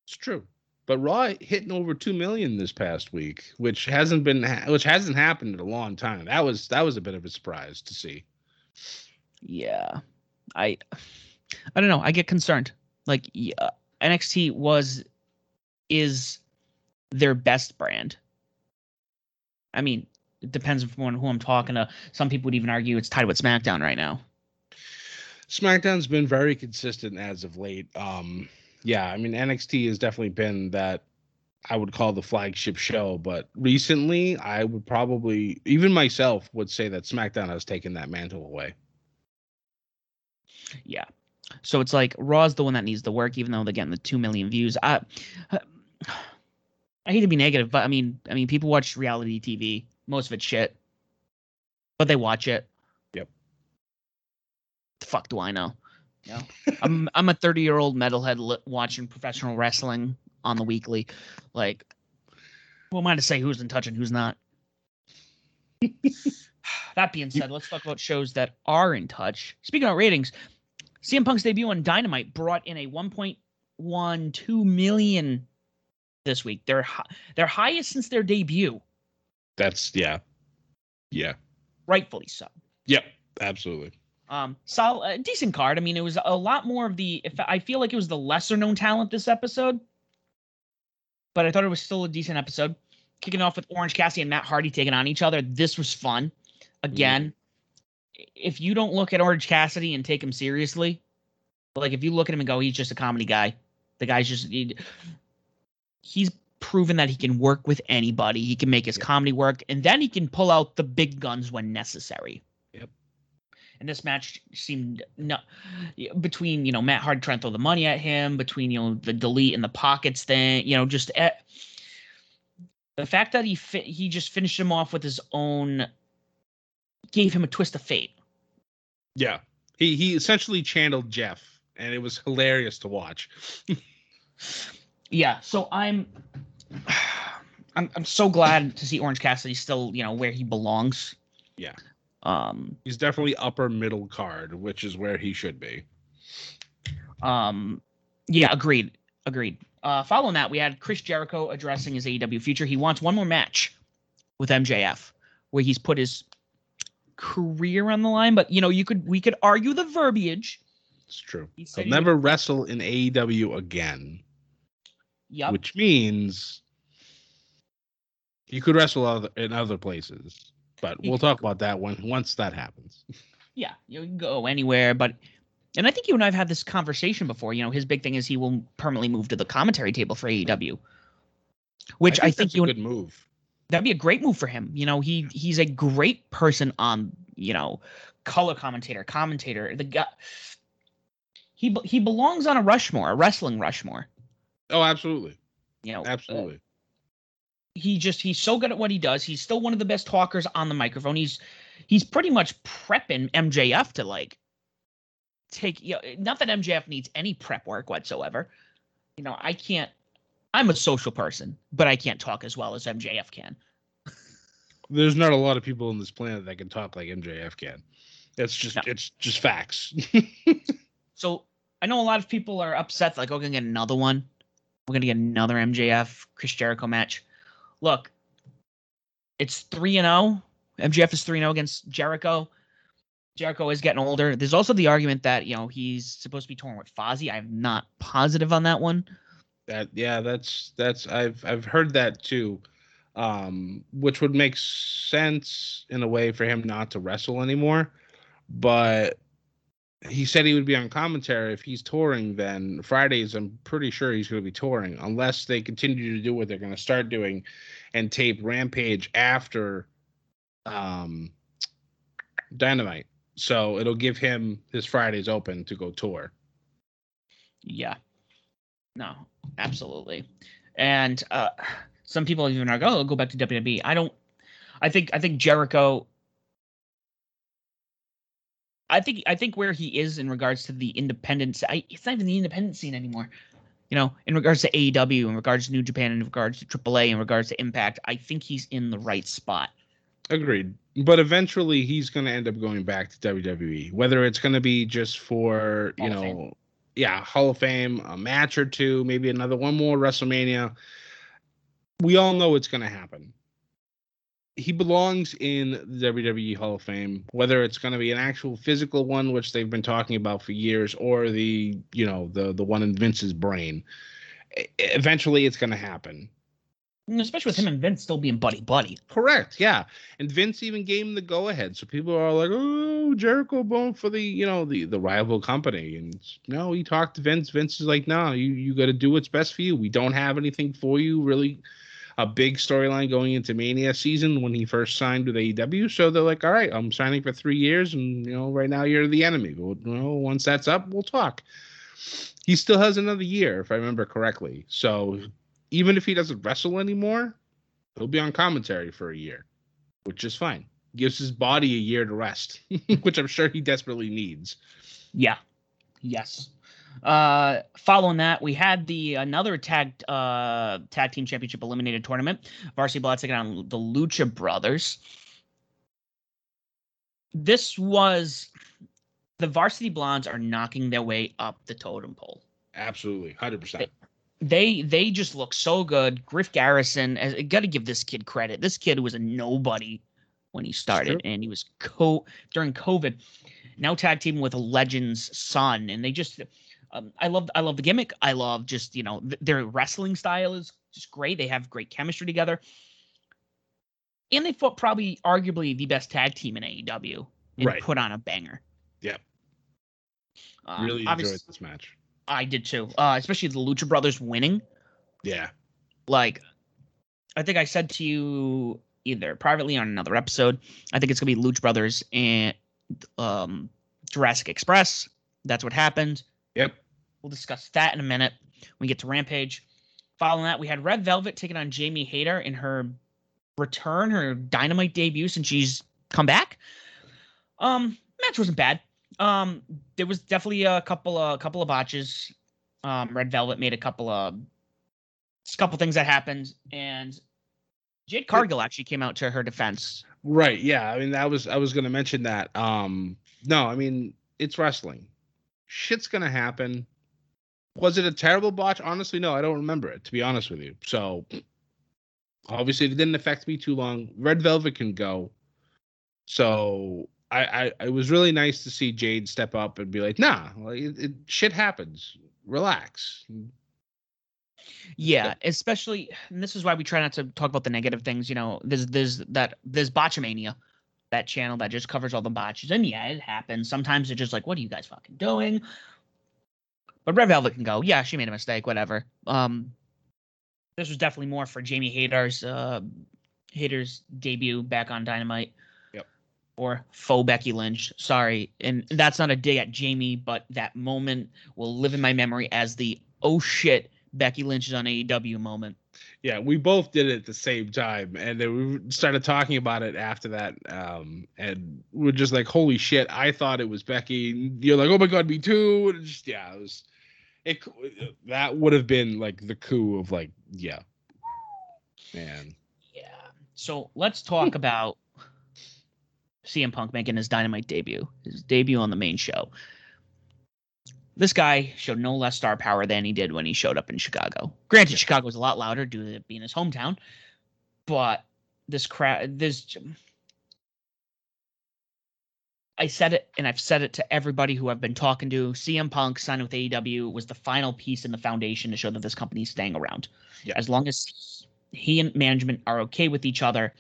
It's true. But Raw hitting over two million this past week, which hasn't been which hasn't happened in a long time. That was that was a bit of a surprise to see. Yeah, I I don't know. I get concerned. Like yeah, uh, NXT was is their best brand. I mean, it depends on who I'm talking to. Some people would even argue it's tied with SmackDown right now. SmackDown's been very consistent as of late. Um, yeah, I mean NXT has definitely been that I would call the flagship show, but recently I would probably even myself would say that SmackDown has taken that mantle away. Yeah. So it's like Raw's the one that needs the work, even though they're getting the two million views. I I hate to be negative, but I mean I mean people watch reality TV. Most of it's shit. But they watch it. Yep the fuck do I know? Yeah, I'm I'm a 30 year old metalhead li- watching professional wrestling on the weekly. Like, who am I to say who's in touch and who's not? that being said, let's talk about shows that are in touch. Speaking of ratings, CM Punk's debut on Dynamite brought in a 1.12 million this week. Their their highest since their debut. That's yeah, yeah, rightfully so. Yep, absolutely. Um, so a decent card. I mean, it was a lot more of the. If I feel like it was the lesser known talent this episode, but I thought it was still a decent episode. Kicking off with Orange Cassidy and Matt Hardy taking on each other. This was fun. Again, mm. if you don't look at Orange Cassidy and take him seriously, like if you look at him and go, he's just a comedy guy. The guy's just he, he's proven that he can work with anybody. He can make his comedy work, and then he can pull out the big guns when necessary. And this match seemed no between you know Matt Hardy trying to throw the money at him, between you know the delete and the pockets thing, you know just. Eh, the fact that he fi- he just finished him off with his own gave him a twist of fate. Yeah. He he essentially channeled Jeff and it was hilarious to watch. yeah, so I'm I'm I'm so glad to see Orange Cassidy still, you know, where he belongs. Yeah. Um he's definitely upper middle card, which is where he should be. Um yeah, agreed. Agreed. Uh, following that, we had Chris Jericho addressing his AEW future. He wants one more match with MJF, where he's put his career on the line. But you know, you could we could argue the verbiage. It's true. He will never would... wrestle in AEW again. Yep. Which means you could wrestle other, in other places, but we'll talk about that when once that happens. Yeah, you can go anywhere, but and I think you and I've had this conversation before. You know, his big thing is he will permanently move to the commentary table for AEW, which I think, I think you a good move. That'd be a great move for him. You know, he he's a great person on you know color commentator, commentator. The guy he he belongs on a Rushmore, a wrestling Rushmore. Oh, absolutely. You know, absolutely. Uh, he just he's so good at what he does. He's still one of the best talkers on the microphone. He's he's pretty much prepping MJF to like take you know, not that MJF needs any prep work whatsoever. You know, I can't I'm a social person, but I can't talk as well as MJF can. There's not a lot of people on this planet that can talk like MJF can. It's just no. it's just facts. so I know a lot of people are upset, like, oh, we're gonna get another one. We're gonna get another MJF Chris Jericho match. Look, it's three and zero. MJF is three and zero oh against Jericho. Jericho is getting older. There's also the argument that you know he's supposed to be torn with Fozzy. I'm not positive on that one. That yeah, that's that's I've I've heard that too, um, which would make sense in a way for him not to wrestle anymore. But he said he would be on commentary if he's touring. Then Fridays, I'm pretty sure he's going to be touring unless they continue to do what they're going to start doing, and tape Rampage after um, Dynamite so it'll give him his Fridays open to go tour. Yeah. No, absolutely. And uh, some people even are, oh, go back to WWE. I don't. I think I think Jericho. I think I think where he is in regards to the independent, I, it's not even the independent scene anymore. You know, in regards to AEW, in regards to New Japan, in regards to AAA, in regards to Impact, I think he's in the right spot. Agreed. But eventually he's going to end up going back to WWE, whether it's going to be just for, you Hall know, yeah, Hall of Fame, a match or two, maybe another one more WrestleMania. We all know it's going to happen. He belongs in the WWE Hall of Fame, whether it's going to be an actual physical one, which they've been talking about for years, or the, you know, the the one in Vince's brain. Eventually, it's going to happen especially with him and Vince still being buddy buddy. Correct. Yeah, and Vince even gave him the go ahead. So people are like, "Oh, Jericho bone for the you know the the rival company." And no, he talked to Vince. Vince is like, "No, you you got to do what's best for you. We don't have anything for you really." A big storyline going into Mania season when he first signed with AEW. So they're like, all right, I'm signing for three years, and you know, right now you're the enemy. But you know, once that's up, we'll talk. He still has another year, if I remember correctly. So even if he doesn't wrestle anymore, he'll be on commentary for a year, which is fine. Gives his body a year to rest, which I'm sure he desperately needs. Yeah, Yes. Uh, following that, we had the another tag uh tag team championship eliminated tournament. Varsity Blondes taking on the Lucha Brothers. This was the Varsity Blondes are knocking their way up the totem pole. Absolutely, hundred percent. They they just look so good. Griff Garrison, got to give this kid credit. This kid was a nobody when he started, and he was co during COVID. Now tag teaming with a legend's son, and they just um, I love I love the gimmick. I love just you know th- their wrestling style is just great. They have great chemistry together, and they fought probably arguably the best tag team in AEW and right. put on a banger. Yeah, Um, really enjoyed this match. I did too, uh, especially the Lucha Brothers winning. Yeah. Like, I think I said to you either privately on another episode. I think it's gonna be Lucha Brothers and um, Jurassic Express. That's what happened. Yep. We'll discuss that in a minute when we get to Rampage. Following that, we had Red Velvet taking on Jamie Hayter in her return, her Dynamite debut since she's come back. Um, match wasn't bad. Um, there was definitely a couple of a couple of botches. Um, Red Velvet made a couple of a couple things that happened, and Jade Cargill actually came out to her defense. Right. Yeah. I mean, that was I was going to mention that. Um, no, I mean it's wrestling. Shit's gonna happen. Was it a terrible botch? Honestly, no, I don't remember it. To be honest with you, so obviously it didn't affect me too long. Red Velvet can go. So I, I, it was really nice to see Jade step up and be like, "Nah, like, it, it, shit happens. Relax." Yeah, especially and this is why we try not to talk about the negative things. You know, there's there's that there's Botchamania, that channel that just covers all the botches, and yeah, it happens. Sometimes they're just like, "What are you guys fucking doing?" But Red Velvet can go. Yeah, she made a mistake. Whatever. Um, this was definitely more for Jamie Hayter's uh, Hayter's debut back on Dynamite Yep. or faux Becky Lynch. Sorry. And that's not a dig at Jamie, but that moment will live in my memory as the oh shit, Becky Lynch is on AEW moment. Yeah, we both did it at the same time, and then we started talking about it after that. Um, and we're just like, "Holy shit!" I thought it was Becky. You're like, "Oh my god, me too!" And just yeah, it was. It that would have been like the coup of like, yeah, man. Yeah. So let's talk about CM Punk making his Dynamite debut, his debut on the main show. This guy showed no less star power than he did when he showed up in Chicago. Granted, yeah. Chicago was a lot louder due to it being his hometown, but this crowd, this. I said it, and I've said it to everybody who I've been talking to. CM Punk signing with AEW was the final piece in the foundation to show that this company is staying around. Yeah. As long as he and management are okay with each other,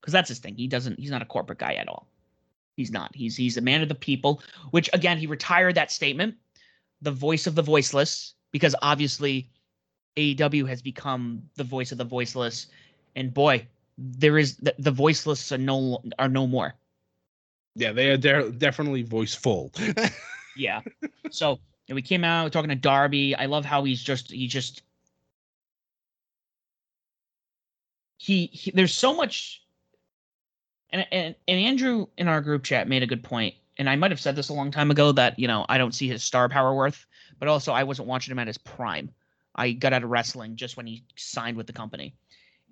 because that's his thing. He doesn't. He's not a corporate guy at all. He's not. He's he's a man of the people. Which again, he retired that statement, the voice of the voiceless, because obviously, AEW has become the voice of the voiceless, and boy, there is the, the voiceless are no are no more. Yeah, they are de- definitely voiceful. yeah. So and we came out talking to Darby. I love how he's just he just he, he there's so much and, and and Andrew in our group chat made a good point, and I might have said this a long time ago that you know I don't see his star power worth, but also I wasn't watching him at his prime. I got out of wrestling just when he signed with the company,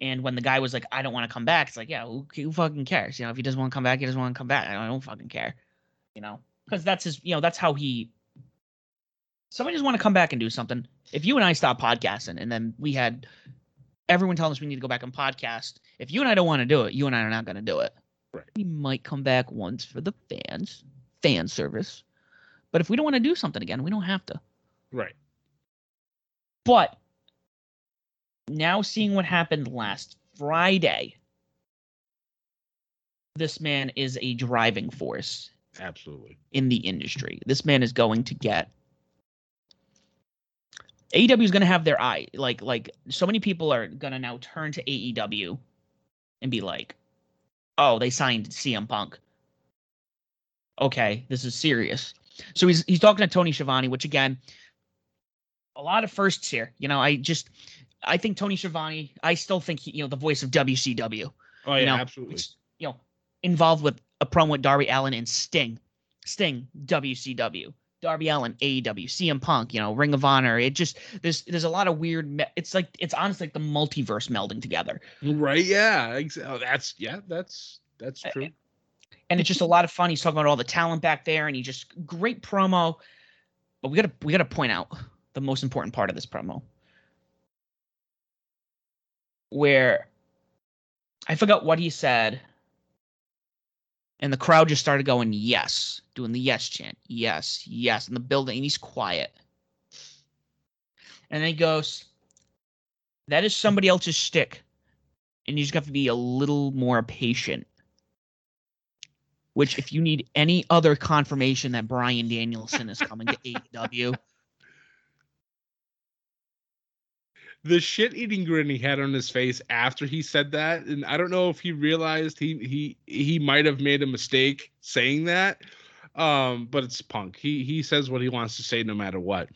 and when the guy was like, "I don't want to come back," it's like, yeah, who, who fucking cares? You know, if he doesn't want to come back, he doesn't want to come back. I don't fucking care, you know, because that's his. You know, that's how he. Somebody just want to come back and do something. If you and I stop podcasting, and then we had everyone telling us we need to go back and podcast, if you and I don't want to do it, you and I are not going to do it. Right. We might come back once for the fans, fan service. But if we don't want to do something again, we don't have to. Right. But now seeing what happened last Friday, this man is a driving force. Absolutely. In the industry. This man is going to get AEW is going to have their eye. Like like so many people are going to now turn to AEW and be like, oh, they signed CM Punk. Okay, this is serious. So he's he's talking to Tony Schiavone, which again, a lot of firsts here. You know, I just I think Tony Schiavone, I still think he, you know, the voice of WCW. Oh yeah, you know, absolutely. You know, involved with a promo with Darby Allin and Sting. Sting, WCW. Darby Allin, AEW, CM Punk, you know, Ring of Honor. It just there's there's a lot of weird. Me- it's like it's honestly like the multiverse melding together. Right? Yeah. Oh, that's yeah. That's that's true. And it's just a lot of fun. He's talking about all the talent back there, and he just great promo. But we gotta we gotta point out the most important part of this promo, where I forgot what he said and the crowd just started going, yes, doing the yes chant, yes, yes, in the building. And he's quiet. And then he goes, that is somebody else's stick. And you just have to be a little more patient. Which, if you need any other confirmation that Bryan Danielson is coming to AEW, the shit eating grin he had on his face after he said that and i don't know if he realized he he he might have made a mistake saying that um but it's punk. He he says what he wants to say no matter what.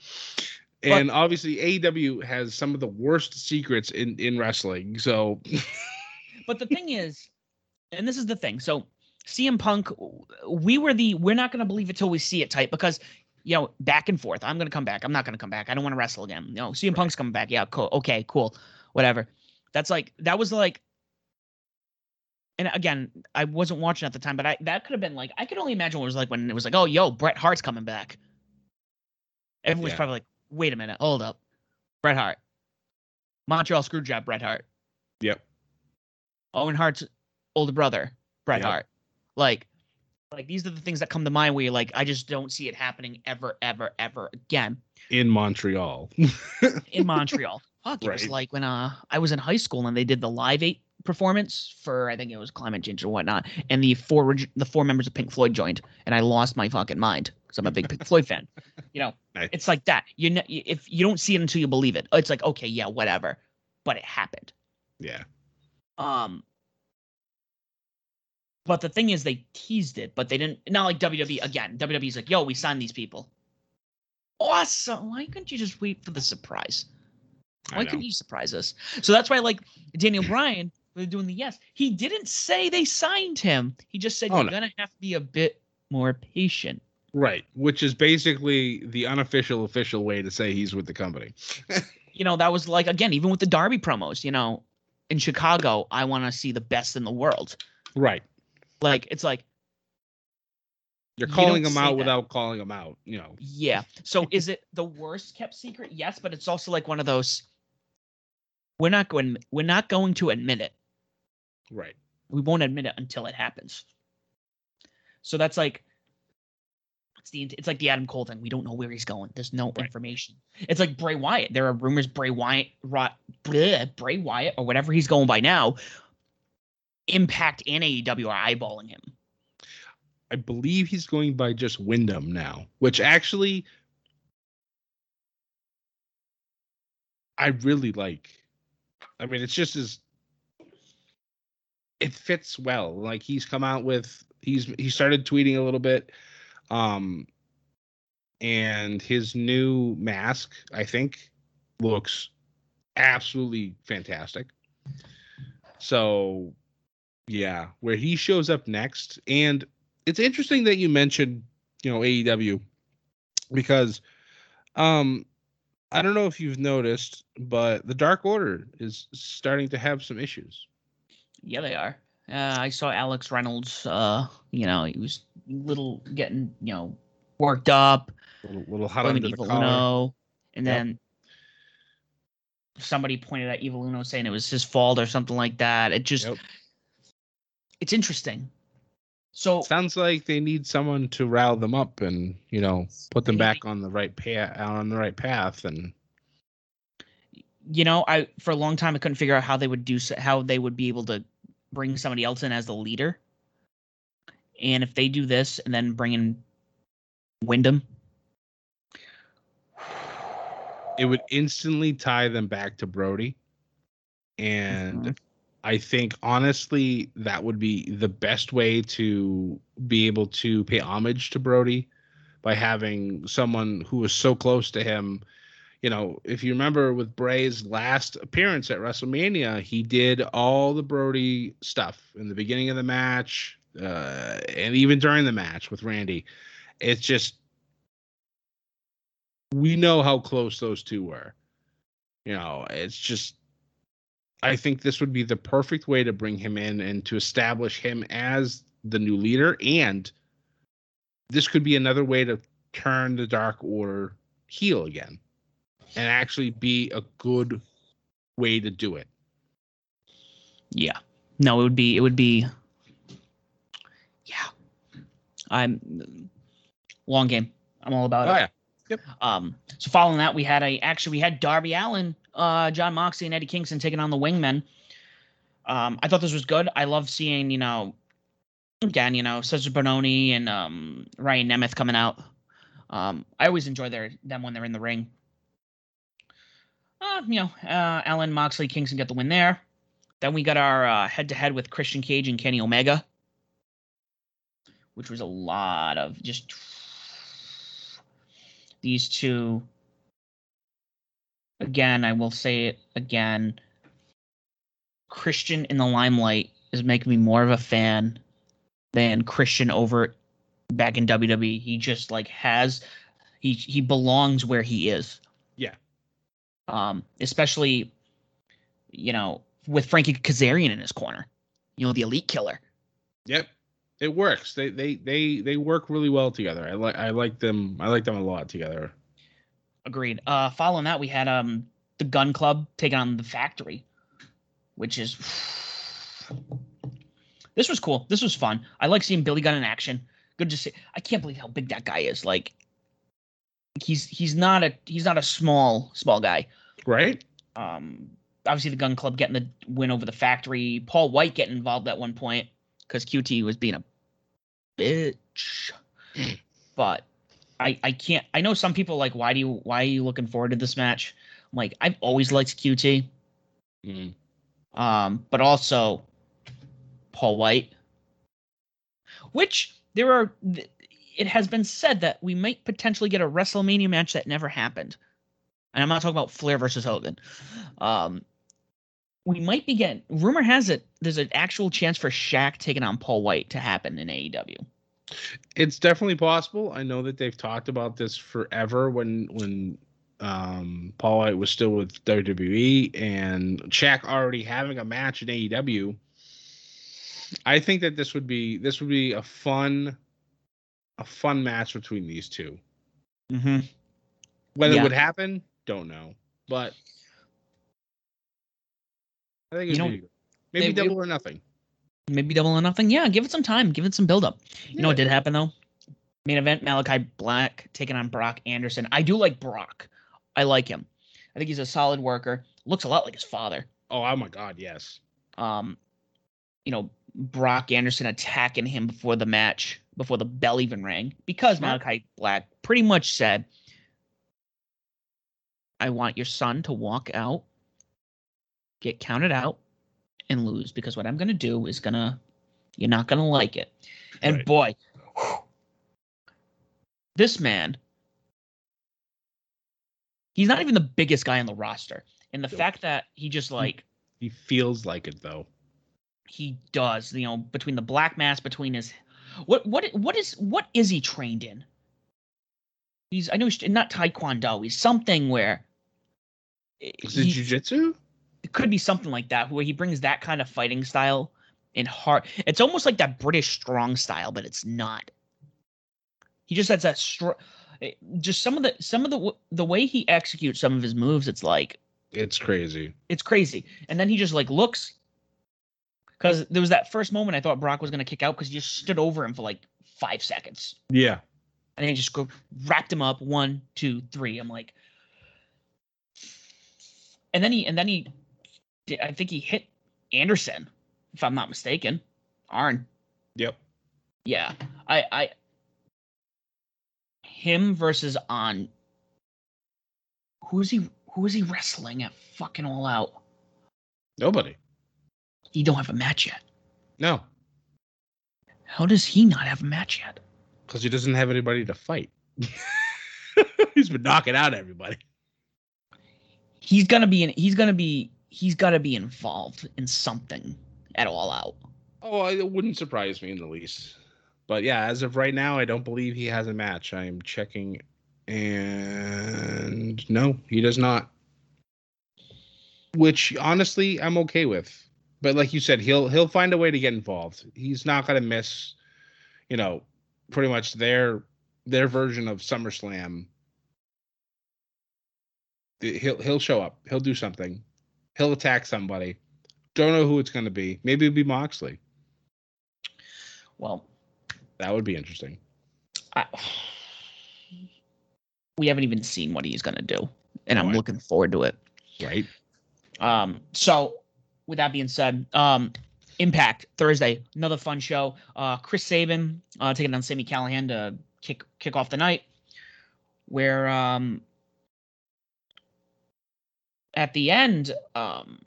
And but, obviously AEW has some of the worst secrets in in wrestling so but the thing is and this is the thing so CM Punk, we were the we're not going to believe it till we see it type because you know, back and forth. I'm gonna come back. I'm not gonna come back. I don't want to wrestle again. No, know, CM Punk's coming back. Yeah, cool. Okay, cool. Whatever. That's like that was like and again, I wasn't watching at the time, but I that could have been like I could only imagine what it was like when it was like, oh yo, Bret Hart's coming back. Everyone's yeah. probably like, wait a minute, hold up. Bret Hart. Montreal Screwjob, Bret Hart. Yep. Owen Hart's older brother, Bret yep. Hart. Like like these are the things that come to mind where you're like, I just don't see it happening ever, ever, ever again. In Montreal. in Montreal. Fuck, it right. was like when uh I was in high school and they did the Live Eight performance for I think it was climate change or whatnot, and the four the four members of Pink Floyd joined, and I lost my fucking mind because I'm a big Pink Floyd fan. You know, nice. it's like that. You know, if you don't see it until you believe it, it's like okay, yeah, whatever, but it happened. Yeah. Um, but the thing is, they teased it, but they didn't. Not like WWE again. WWE's like, "Yo, we signed these people." Awesome. Why couldn't you just wait for the surprise? Why couldn't you surprise us? So that's why, like Daniel Bryan, they're doing the yes. He didn't say they signed him. He just said oh, you're no. gonna have to be a bit more patient. Right, which is basically the unofficial official way to say he's with the company. you know, that was like again, even with the Darby promos. You know, in Chicago, I want to see the best in the world. Right. Like it's like you're calling you them out that. without calling them out, you know. Yeah. So is it the worst kept secret? Yes, but it's also like one of those we're not going we're not going to admit it. Right. We won't admit it until it happens. So that's like it's the it's like the Adam Cole thing. We don't know where he's going. There's no right. information. It's like Bray Wyatt. There are rumors Bray Wyatt, bleh, Bray Wyatt, or whatever he's going by now, Impact and AEW are eyeballing him. I believe he's going by just Windham now, which actually I really like. I mean, it's just as it fits well. Like he's come out with he's he started tweeting a little bit, um, and his new mask I think looks absolutely fantastic. So yeah, where he shows up next. And it's interesting that you mentioned, you know, AEW because um I don't know if you've noticed, but the Dark Order is starting to have some issues. Yeah, they are. Uh, I saw Alex Reynolds. Uh, you know, he was little getting, you know, worked up, a little, little hot under the collar. and yep. then somebody pointed at Evil Uno saying it was his fault or something like that. It just, yep it's interesting. So sounds like they need someone to rile them up and you know put them back on the right path on the right path and you know I for a long time I couldn't figure out how they would do how they would be able to bring somebody else in as the leader. And if they do this and then bring in Windham, it would instantly tie them back to Brody. And mm-hmm. I think honestly that would be the best way to be able to pay homage to Brody by having someone who was so close to him. You know, if you remember with Bray's last appearance at WrestleMania, he did all the Brody stuff in the beginning of the match uh, and even during the match with Randy. It's just we know how close those two were. You know, it's just I think this would be the perfect way to bring him in and to establish him as the new leader. And this could be another way to turn the Dark Order heel again and actually be a good way to do it. Yeah. No, it would be, it would be, yeah. I'm long game. I'm all about oh, it. Yeah. Yep. Um, so following that, we had a actually we had Darby Allin, uh, Jon Moxley, and Eddie Kingston taking on the Wingmen. Um, I thought this was good. I love seeing you know, again you know Cezar Bononi and um, Ryan Nemeth coming out. Um, I always enjoy their them when they're in the ring. Uh, you know, uh, Allin, Moxley, Kingston get the win there. Then we got our head to head with Christian Cage and Kenny Omega, which was a lot of just these two again i will say it again christian in the limelight is making me more of a fan than christian over back in wwe he just like has he he belongs where he is. Yeah. Um especially you know with frankie kazarian in his corner. You know the elite killer. Yep it works. They they they they work really well together. I like I like them. I like them a lot together. Agreed. Uh, following that, we had um the Gun Club taking on the Factory, which is this was cool. This was fun. I like seeing Billy Gunn in action. Good to see. I can't believe how big that guy is. Like he's he's not a he's not a small small guy. Right. Um. Obviously, the Gun Club getting the win over the Factory. Paul White getting involved at one point because QT was being a bitch. but I I can't. I know some people like why do you why are you looking forward to this match? I'm like I've always liked QT. Mm. Um, but also Paul White, which there are. It has been said that we might potentially get a WrestleMania match that never happened, and I'm not talking about Flair versus Hogan. Um, we might be getting rumor has it there's an actual chance for Shaq taking on Paul White to happen in AEW. It's definitely possible. I know that they've talked about this forever when when um, Paul White was still with WWE and Shaq already having a match in AEW. I think that this would be this would be a fun a fun match between these 2 mm-hmm. Whether yeah. it would happen, don't know. But I think you know, maybe double or nothing. Maybe double or nothing. Yeah, give it some time. Give it some build up. You yeah. know what did happen though? Main event: Malakai Black taking on Brock Anderson. I do like Brock. I like him. I think he's a solid worker. Looks a lot like his father. Oh, oh my God, yes. Um, you know, Brock Anderson attacking him before the match, before the bell even rang, because. Malakai Black pretty much said, "I want your son to walk out get counted out and lose because what I'm going to do is going to, you're not going to like it. And right. boy, this man, he's not even the biggest guy on the roster. And the fact that he just like, he feels like it though. He does, you know, between the black mass, between his, what, what, what is, what is he trained in? He's, I know he's not Taekwondo. He's something where. Is it jujitsu? It could be something like that where he brings that kind of fighting style in hard. It's almost like that British strong style, but it's not. He just has that strong. Eh, just some of the some of the the way he executes some of his moves, it's like it's crazy. It's crazy, and then he just like looks. Because there was that first moment I thought Brock was gonna kick out because he just stood over him for like five seconds. Yeah. And then he just go wrapped him up one, two, three. I'm like, and then he and then he I think he hit Anderson, if I'm not mistaken. Arn. Yep. Yeah. I I him versus on who is he who is he wrestling at fucking all out? Nobody. He don't have a match yet. No. How does he not have a match yet? Because he doesn't have anybody to fight. he's been knocking out everybody. He's gonna be in he's gonna be he's got to be involved in something at all out. Oh, it wouldn't surprise me in the least. But yeah, as of right now, I don't believe he has a match. I am checking And no, he does not. Which honestly, I'm okay with. But like you said, he'll he'll find a way to get involved. He's not gonna miss, you know, pretty much their their version of SummerSlam. He'll he'll show up. He'll do something. He'll attack somebody. Don't know who it's gonna be. Maybe it'll be Moxley. Well, that would be interesting. I, we haven't even seen what he's going to do, and I'm looking forward to it. Right. Um. So, with that being said, um, Impact Thursday, another fun show. Uh, Chris Sabin uh, taking on Sami Callihan to kick kick off the night, where um, at the end, um,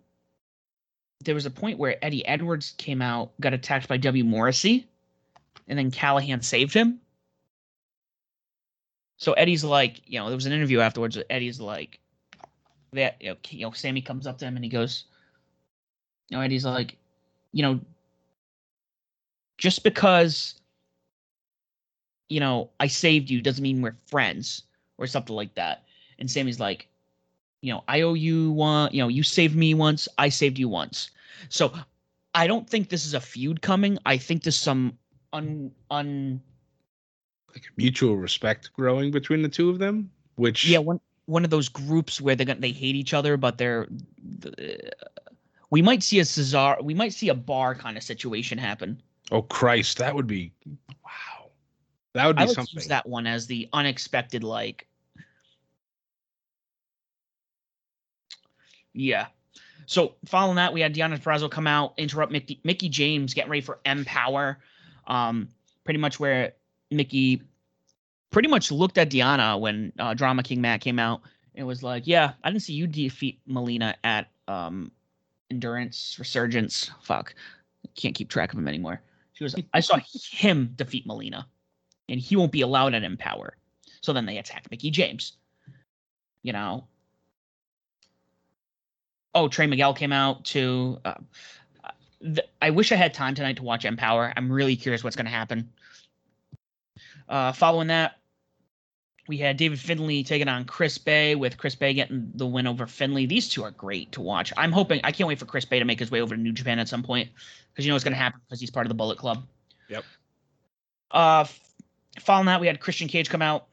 there was a point where Eddie Edwards came out, got attacked by W Morrissey, and then Callihan saved him. So Eddie's like, you know, there was an interview afterwards. Eddie's like, that you know, you know, Sami comes up to him and he goes, you know, Eddie's like, you know, just because, you know, I saved you doesn't mean we're friends or something like that. And Sami's like, you know, I owe you one, you know, you saved me once, I saved you once. So I don't think this is a feud coming. I think there's some un un like mutual respect growing between the two of them, which yeah, one one of those groups where they they hate each other, but they're. we might see a Cesar. We might see a bar kind of situation happen. Oh Christ, that would be wow. That would be I would something. Use that one as the unexpected, like. Yeah. So following that, we had Deonna Purrazzo come out, interrupt Mickey, Mickie James, getting ready for Empower. Um, pretty much where Mickie pretty much looked at Deonna when uh, Drama King Matt came out and was like, "Yeah, I didn't see you defeat Melina at um, Endurance Resurgence. Fuck, can't keep track of him anymore." She was, "I saw him defeat Melina, and he won't be allowed at Empower." So then they attacked Mickie James. You know. Oh, Trey Miguel came out too. Uh, th- I wish I had time tonight to watch Empower. I'm really curious what's going to happen. Uh, following that, we had David Finlay taking on Chris Bey, with Chris Bey getting the win over Finlay. These two are great to watch. I'm hoping I can't wait for Chris Bey to make his way over to New Japan at some point because you know what's going to happen because he's part of the Bullet Club. Yep. Uh, following that, we had Christian Cage come out.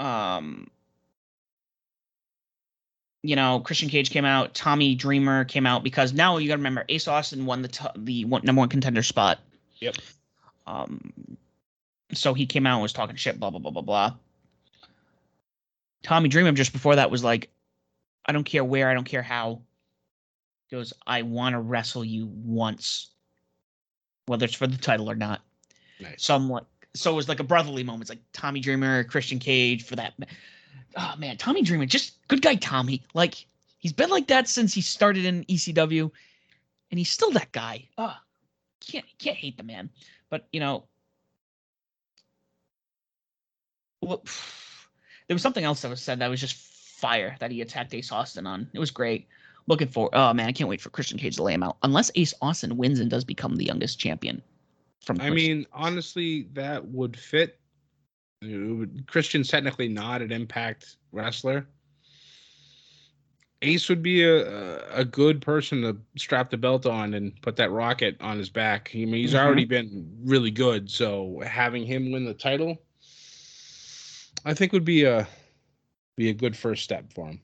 Um, you know, Christian Cage came out, Tommy Dreamer came out because now you got to remember Ace Austin won the t- the one, number one contender spot. Yep. Um, so he came out and was talking shit, blah blah blah blah blah. Tommy Dreamer just before that was like, I don't care where, I don't care how. He goes, I want to wrestle you once, whether it's for the title or not. Nice. So I'm like, so it was like a brotherly moment. It's like Tommy Dreamer, Christian Cage for that oh man, Tommy Dreamer, just good guy Tommy. Like he's been like that since he started in ECW, and he's still that guy. Oh, can't can't hate the man. But you know, well, there was something else that was said that was just fire that he attacked Ace Austin on. It was great. Looking for oh man, I can't wait for Christian Cage to lay him out. Unless Ace Austin wins and does become the youngest champion. From I mean, honestly, that would fit Christian's technically not an Impact wrestler. Ace would be a a good person to strap the belt on and put that rocket on his back. I mean, he's mm-hmm. already been really good, so having him win the title, I think would be a be a good first step for him.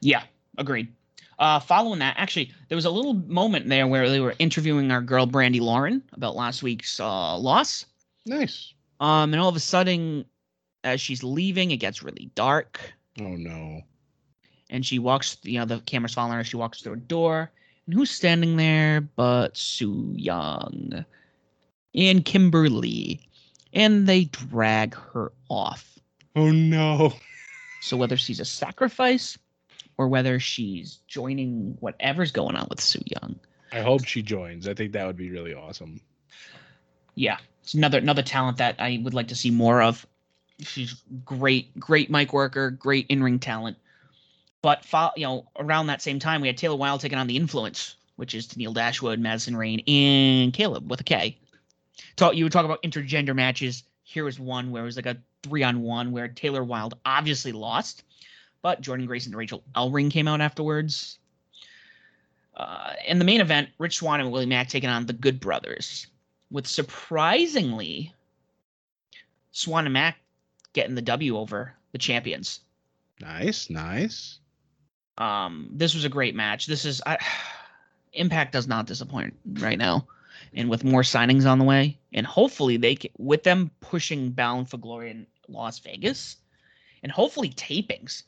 Yeah, agreed. Uh, following that, actually, there was a little moment there where they were interviewing our girl Brandi Lauren about last week's uh, loss. Nice. Um, and all of a sudden, as she's leaving, it gets really dark. Oh no. And she walks, you know, the camera's following her. She walks through a door. And who's standing there but Su Yung and Kimber Lee, And they drag her off. Oh no. So whether she's a sacrifice or whether she's joining whatever's going on with Su Yung, I hope she joins. I think that would be really awesome. Yeah, it's another another talent that I would like to see more of. She's great, great mic worker, great in ring talent. But you know, around that same time, we had Taylor Wilde taking on the Influence, which is Tenille Dashwood, Madison Rayne, and Kaleb with a K. Talk you would talk about intergender matches. Here was one where it was like a three on one where Taylor Wilde obviously lost, but Jordynne Grace and Rachel Ellering came out afterwards. Uh, in the main event, Rich Swann and Willie Mack taking on the Good Brothers, with surprisingly Swann and Mack getting the W over the champions. Nice, nice. Um, this was a great match. This is I, Impact does not disappoint right now, and with more signings on the way, and hopefully they can, with them pushing Bound for Glory in Las Vegas, and hopefully tapings,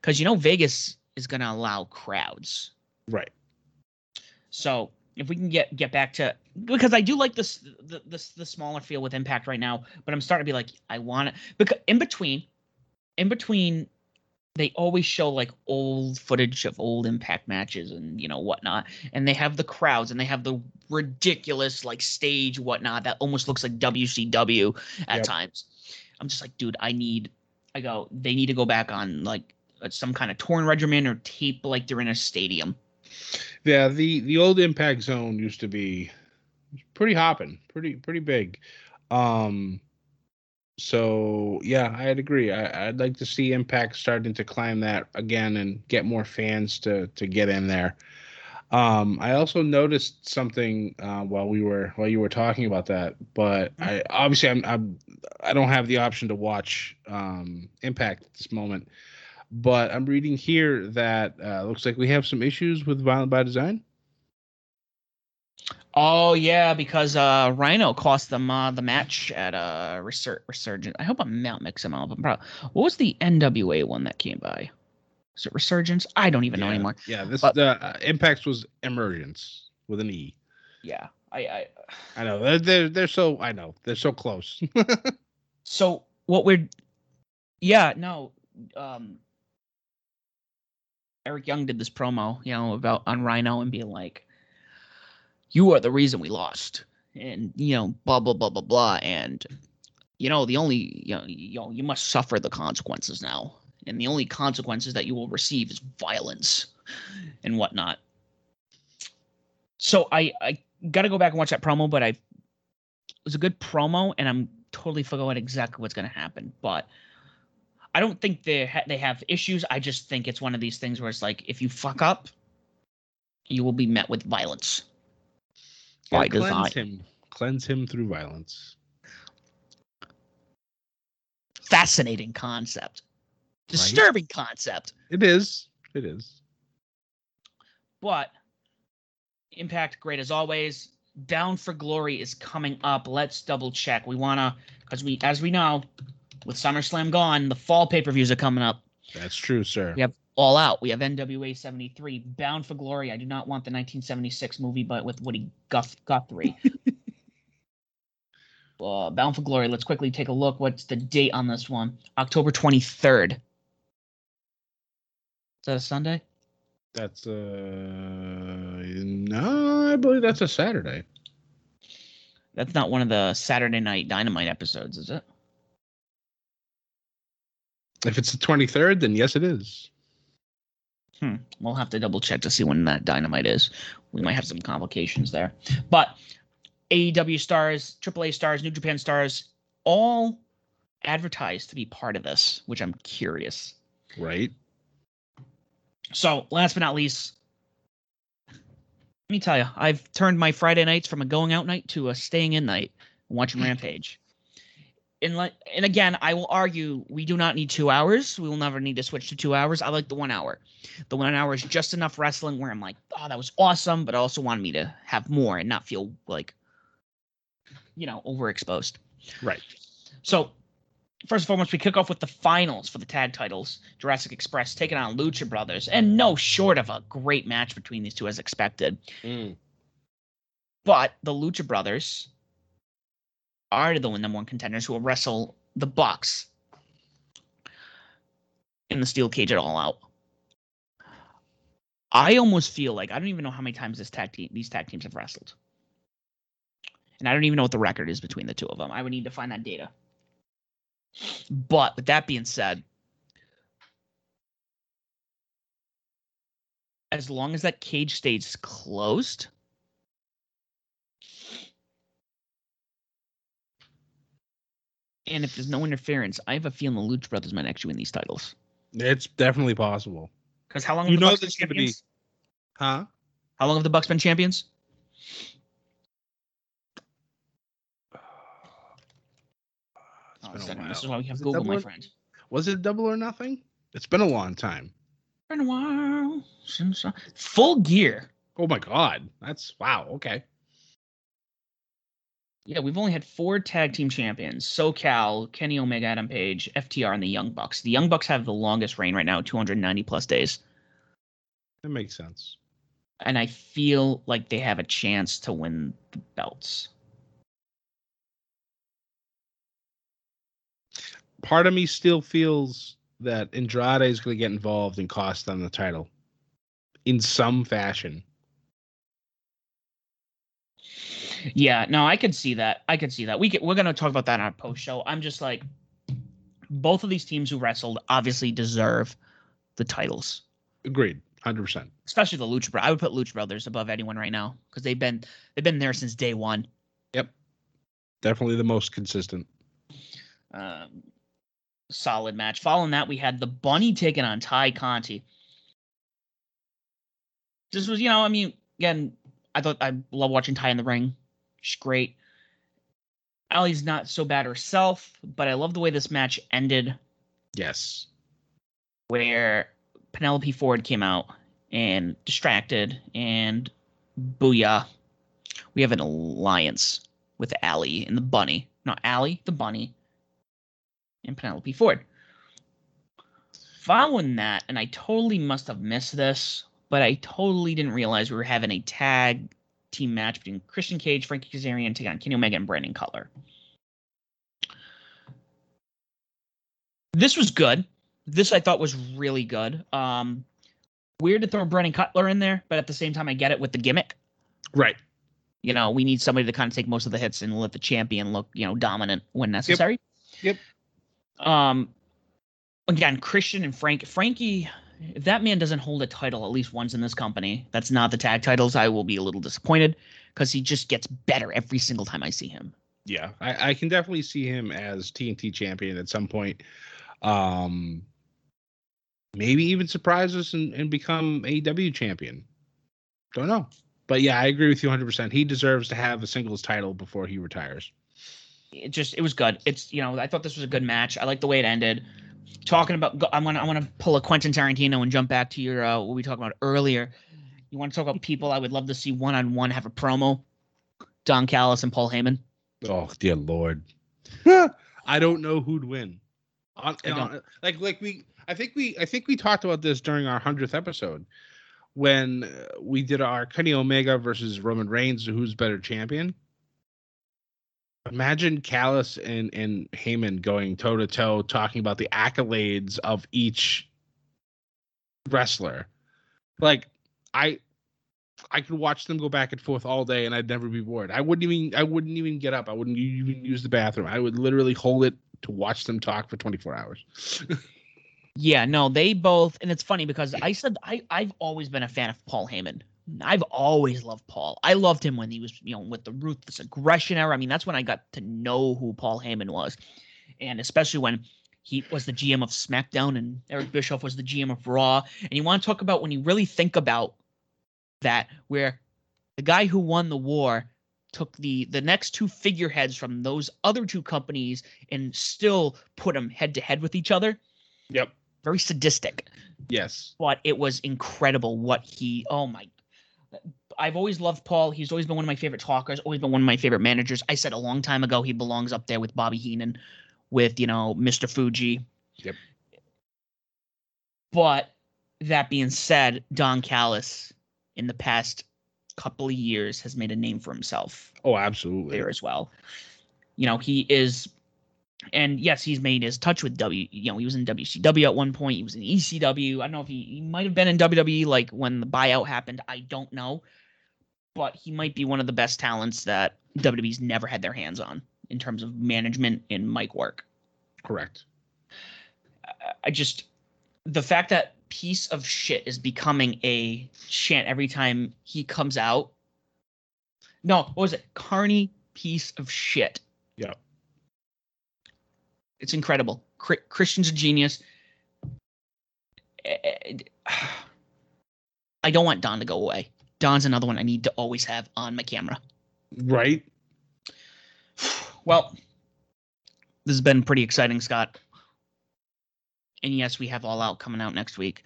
because you know Vegas is going to allow crowds. Right. So if we can get get back to because I do like this the the, the smaller feel with Impact right now, but I'm starting to be like I want it. Because in between, in between they always show like old footage of old impact matches and you know whatnot. And they have the crowds and they have the ridiculous like stage whatnot that almost looks like wcw at yep. times. I'm just like dude i need i go they need to go back on like some kind of torn regimen or tape like they're in a stadium yeah the the old impact zone used to be pretty hopping pretty pretty big um so yeah, I'd agree. I, would like to see Impact starting to climb that again and get more fans to to get in there. Um, I also noticed something uh, while we were while you were talking about that, but mm-hmm. I obviously I'm, I'm I don't have the option to watch um, Impact at this moment. But I'm reading here that uh, looks like we have some issues with Violent by Design. Oh yeah, because uh, Rhino cost them uh, the match at uh, Resur- Resurgence. I hope I'm not mixing them up. I'm probably, what was the NWA one that came by? Was it Resurgence? I don't even yeah, know anymore. Yeah, this but, the uh, Impacts was Emergence with an E. Yeah, I I, I know they're, they're they're so I know they're so close. so what we're yeah no um Eric Young did this promo you know about on Rhino and being like you are the reason we lost and you know blah blah blah blah blah and you know the only you know you, know, you must suffer the consequences now and the only consequences that you will receive is violence and whatnot. So i i gotta go back and watch that promo but i it was a good promo and i'm totally forgot exactly what's going to happen but i don't think they ha- they have issues i just think it's one of these things where it's like if you fuck up you will be met with violence by cleanse design. him, cleanse him through violence. Fascinating concept, disturbing right? concept. It is. It is. But Impact, great as always. Bound for Glory is coming up. Let's double check. We wanna, because we, as we know, with SummerSlam gone, the fall pay per views are coming up. That's true, sir. We have all Out. We have NWA 73. Bound for Glory. I do not want the 1976 movie, but with Woody Guff- Guthrie. uh, Bound for Glory. Let's quickly take a look. What's the date on this one? October 23rd. Is that a Sunday? That's uh no, I believe that's a Saturday. That's not one of the Saturday Night Dynamite episodes, is it? If it's the 23rd, then yes, it is. Hmm. We'll have to double check to see when that dynamite is. We might have some complications there. But AEW stars, AAA stars, New Japan stars, all advertised to be part of this, which I'm curious. Right. So, last but not least, let me tell you, I've turned my Friday nights from a going out night to a staying in night watching Rampage and like and again, I will argue we do not need two hours. We will never need to switch to two hours. I like the one hour. The one hour is just enough wrestling where I'm like, oh, that was awesome, but I also wanted me to have more and not feel like, you know, overexposed. Right. So, first and foremost, we kick off with the finals for the tag titles. Jurassic Express taking on Lucha Brothers, and no short of a great match between these two as expected. Mm. But the Lucha Brothers are the number one contenders who will wrestle the Bucks in the steel cage at all out. I almost feel like I don't even know how many times this tag team these tag teams have wrestled. And I don't even know what the record is between the two of them. I would need to find that data. But with that being said, as long as that cage stays closed, And if there's no interference, I have a feeling the Lucha Brothers might actually win these titles. It's definitely possible. Because how long? You know this going to be, huh? How long have the Bucks been champions? Oh, this is why we have Google, my friend. Was it double or nothing? It's been a long time. Been a while since uh, full gear. Oh my god, that's wow. Okay. Yeah, we've only had four tag team champions: SoCal, Kenny Omega, Adam Page, FTR, and the Young Bucks. The Young Bucks have the longest reign right now, 290 plus days. That makes sense. And I feel like they have a chance to win the belts. Part of me still feels that Andrade is going to get involved and cost them the title in some fashion. Yeah, no, I could see that. I could see that. We could, we're going to talk about that on our post show. I'm just like, both of these teams who wrestled obviously deserve the titles. Agreed, hundred percent. Especially the Lucha Brothers. I would put Lucha Brothers above anyone right now because they've been they've been there since day one. Yep, definitely the most consistent. Um, solid match. Following that, we had the Bunny taking on Tay Conti. This was, you know, I mean, again, I thought I love watching Ty in the ring. She's great. Allie's not so bad herself, but I love the way this match ended. Yes. Where Penelope Ford came out and distracted, and booyah. We have an alliance with Allie and the bunny. Not Allie, the bunny, and Penelope Ford. Following that, and I totally must have missed this, but I totally didn't realize we were having a tag team match between Christian Cage, Frankie Kazarian, take on Kenny Omega, and Brandon Cutler. This was good. This I thought was really good. Um, weird to throw Brandon Cutler in there, but at the same time, I get it with the gimmick. Right. You know, we need somebody to kind of take most of the hits and let the champion look, you know, dominant when necessary. Yep. yep. Um, again, Christian and Frank. Frankie, if that man doesn't hold a title at least once in this company, that's not the tag titles. I will be a little disappointed because he just gets better every single time I see him. Yeah, I, I can definitely see him as TNT champion at some point. Um, maybe even surprise us and, and become AEW champion. Don't know. But yeah, I agree with you 100%. He deserves to have a singles title before he retires. It just, it was good. It's, you know, I thought this was a good match. I like the way it ended. Talking about, I want to, I want to pull a Quentin Tarantino and jump back to your, uh, what we talked about earlier. You want to talk about people I would love to see one on one have a promo? Don Callis and Paul Heyman. Oh, dear Lord. I don't know who'd win. On, on, like like we I think we I think we talked about this during our hundredth episode when uh, we did our Kenny Omega versus Roman Reigns, who's better champion. Imagine Callis and and Heyman going toe to toe, talking about the accolades of each wrestler. Like I I could watch them go back and forth all day and I'd never be bored. I wouldn't even I wouldn't even get up. I wouldn't even use the bathroom. I would literally hold it to watch them talk for 24 hours. yeah, no, they both and it's funny because I said I I've always been a fan of Paul Heyman. I've always loved Paul. I loved him when he was, you know, with the ruthless aggression era. I mean, that's when I got to know who Paul Heyman was. And especially when he was the GM of SmackDown and Eric Bischoff was the GM of Raw. And you want to talk about when you really think about that where the guy who won the war took the the next two figureheads from those other two companies and still put them head to head with each other. Yep. Very sadistic. Yes. But it was incredible what he oh my I've always loved Paul. He's always been one of my favorite talkers, always been one of my favorite managers. I said a long time ago he belongs up there with Bobby Heenan, with, you know, Mr. Fuji. Yep. But that being said, Don Callis in the past couple of years has made a name for himself. Oh, absolutely. There as well. You know, he is and yes, he's made his touch with W. You know, he was in WCW at one point. He was in ECW. I don't know if he, he might have been in WWE like when the buyout happened. I don't know, but he might be one of the best talents that WWE's never had their hands on in terms of management and mic work. Correct. I just the fact that piece of shit is becoming a chant every time he comes out. No, what was it? Carney piece of shit. Yeah. It's incredible. Christian's a genius. I don't want Don to go away. Don's another one I need to always have on my camera. Right. Well, this has been pretty exciting, Scott. And yes, we have All Out coming out next week.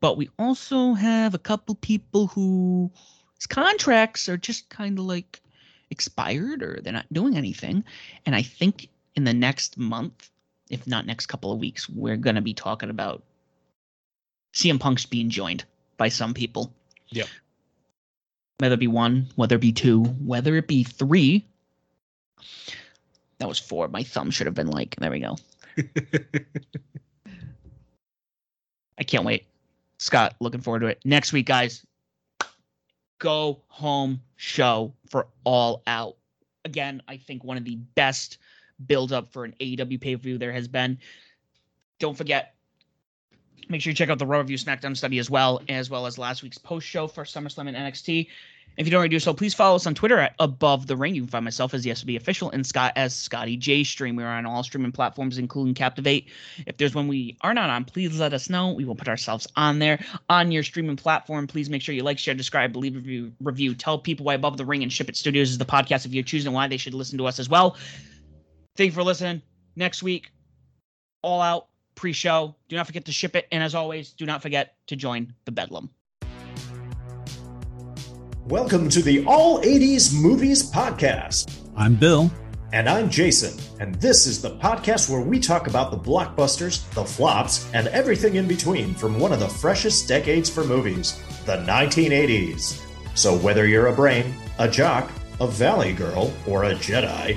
But we also have a couple people whose contracts are just kind of like expired or they're not doing anything. And I think in the next month, if not next couple of weeks, we're going to be talking about CM Punk's being joined by some people. Yeah. Whether it be one, whether it be two, whether it be three. That was four. My thumb should have been like, there we go. I can't wait. Scott, looking forward to it. Next week, guys, go home show for All Out. Again, I think one of the best build up for an AEW pay per view there has been. Don't forget, make sure you check out the Raw Review SmackDown study as well, as well as last week's post show for SummerSlam and NXT. If you don't already do so, please follow us on Twitter at Above the Ring. You can find myself as the SB official and Scott as Scotty J Stream. We are on all streaming platforms, including Captivate. If there's one we are not on, please let us know. We will put ourselves on there on your streaming platform. Please make sure you like, share, subscribe, leave review, review. Tell people why Above the Ring and Ship It Studios is the podcast if you're choosing why they should listen to us as well. Thank you for listening. Next week, all out pre-show. Do not forget to ship it, and as always, do not forget to join the Bedlam. Welcome to the All 80s Movies Podcast. I'm Bill. And I'm Jason. And this is the podcast where we talk about the blockbusters, the flops, and everything in between from one of the freshest decades for movies, the 1980s. So whether you're a brain, a jock, a valley girl, or a Jedi,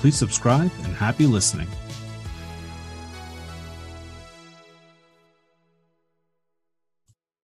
Please subscribe and happy listening.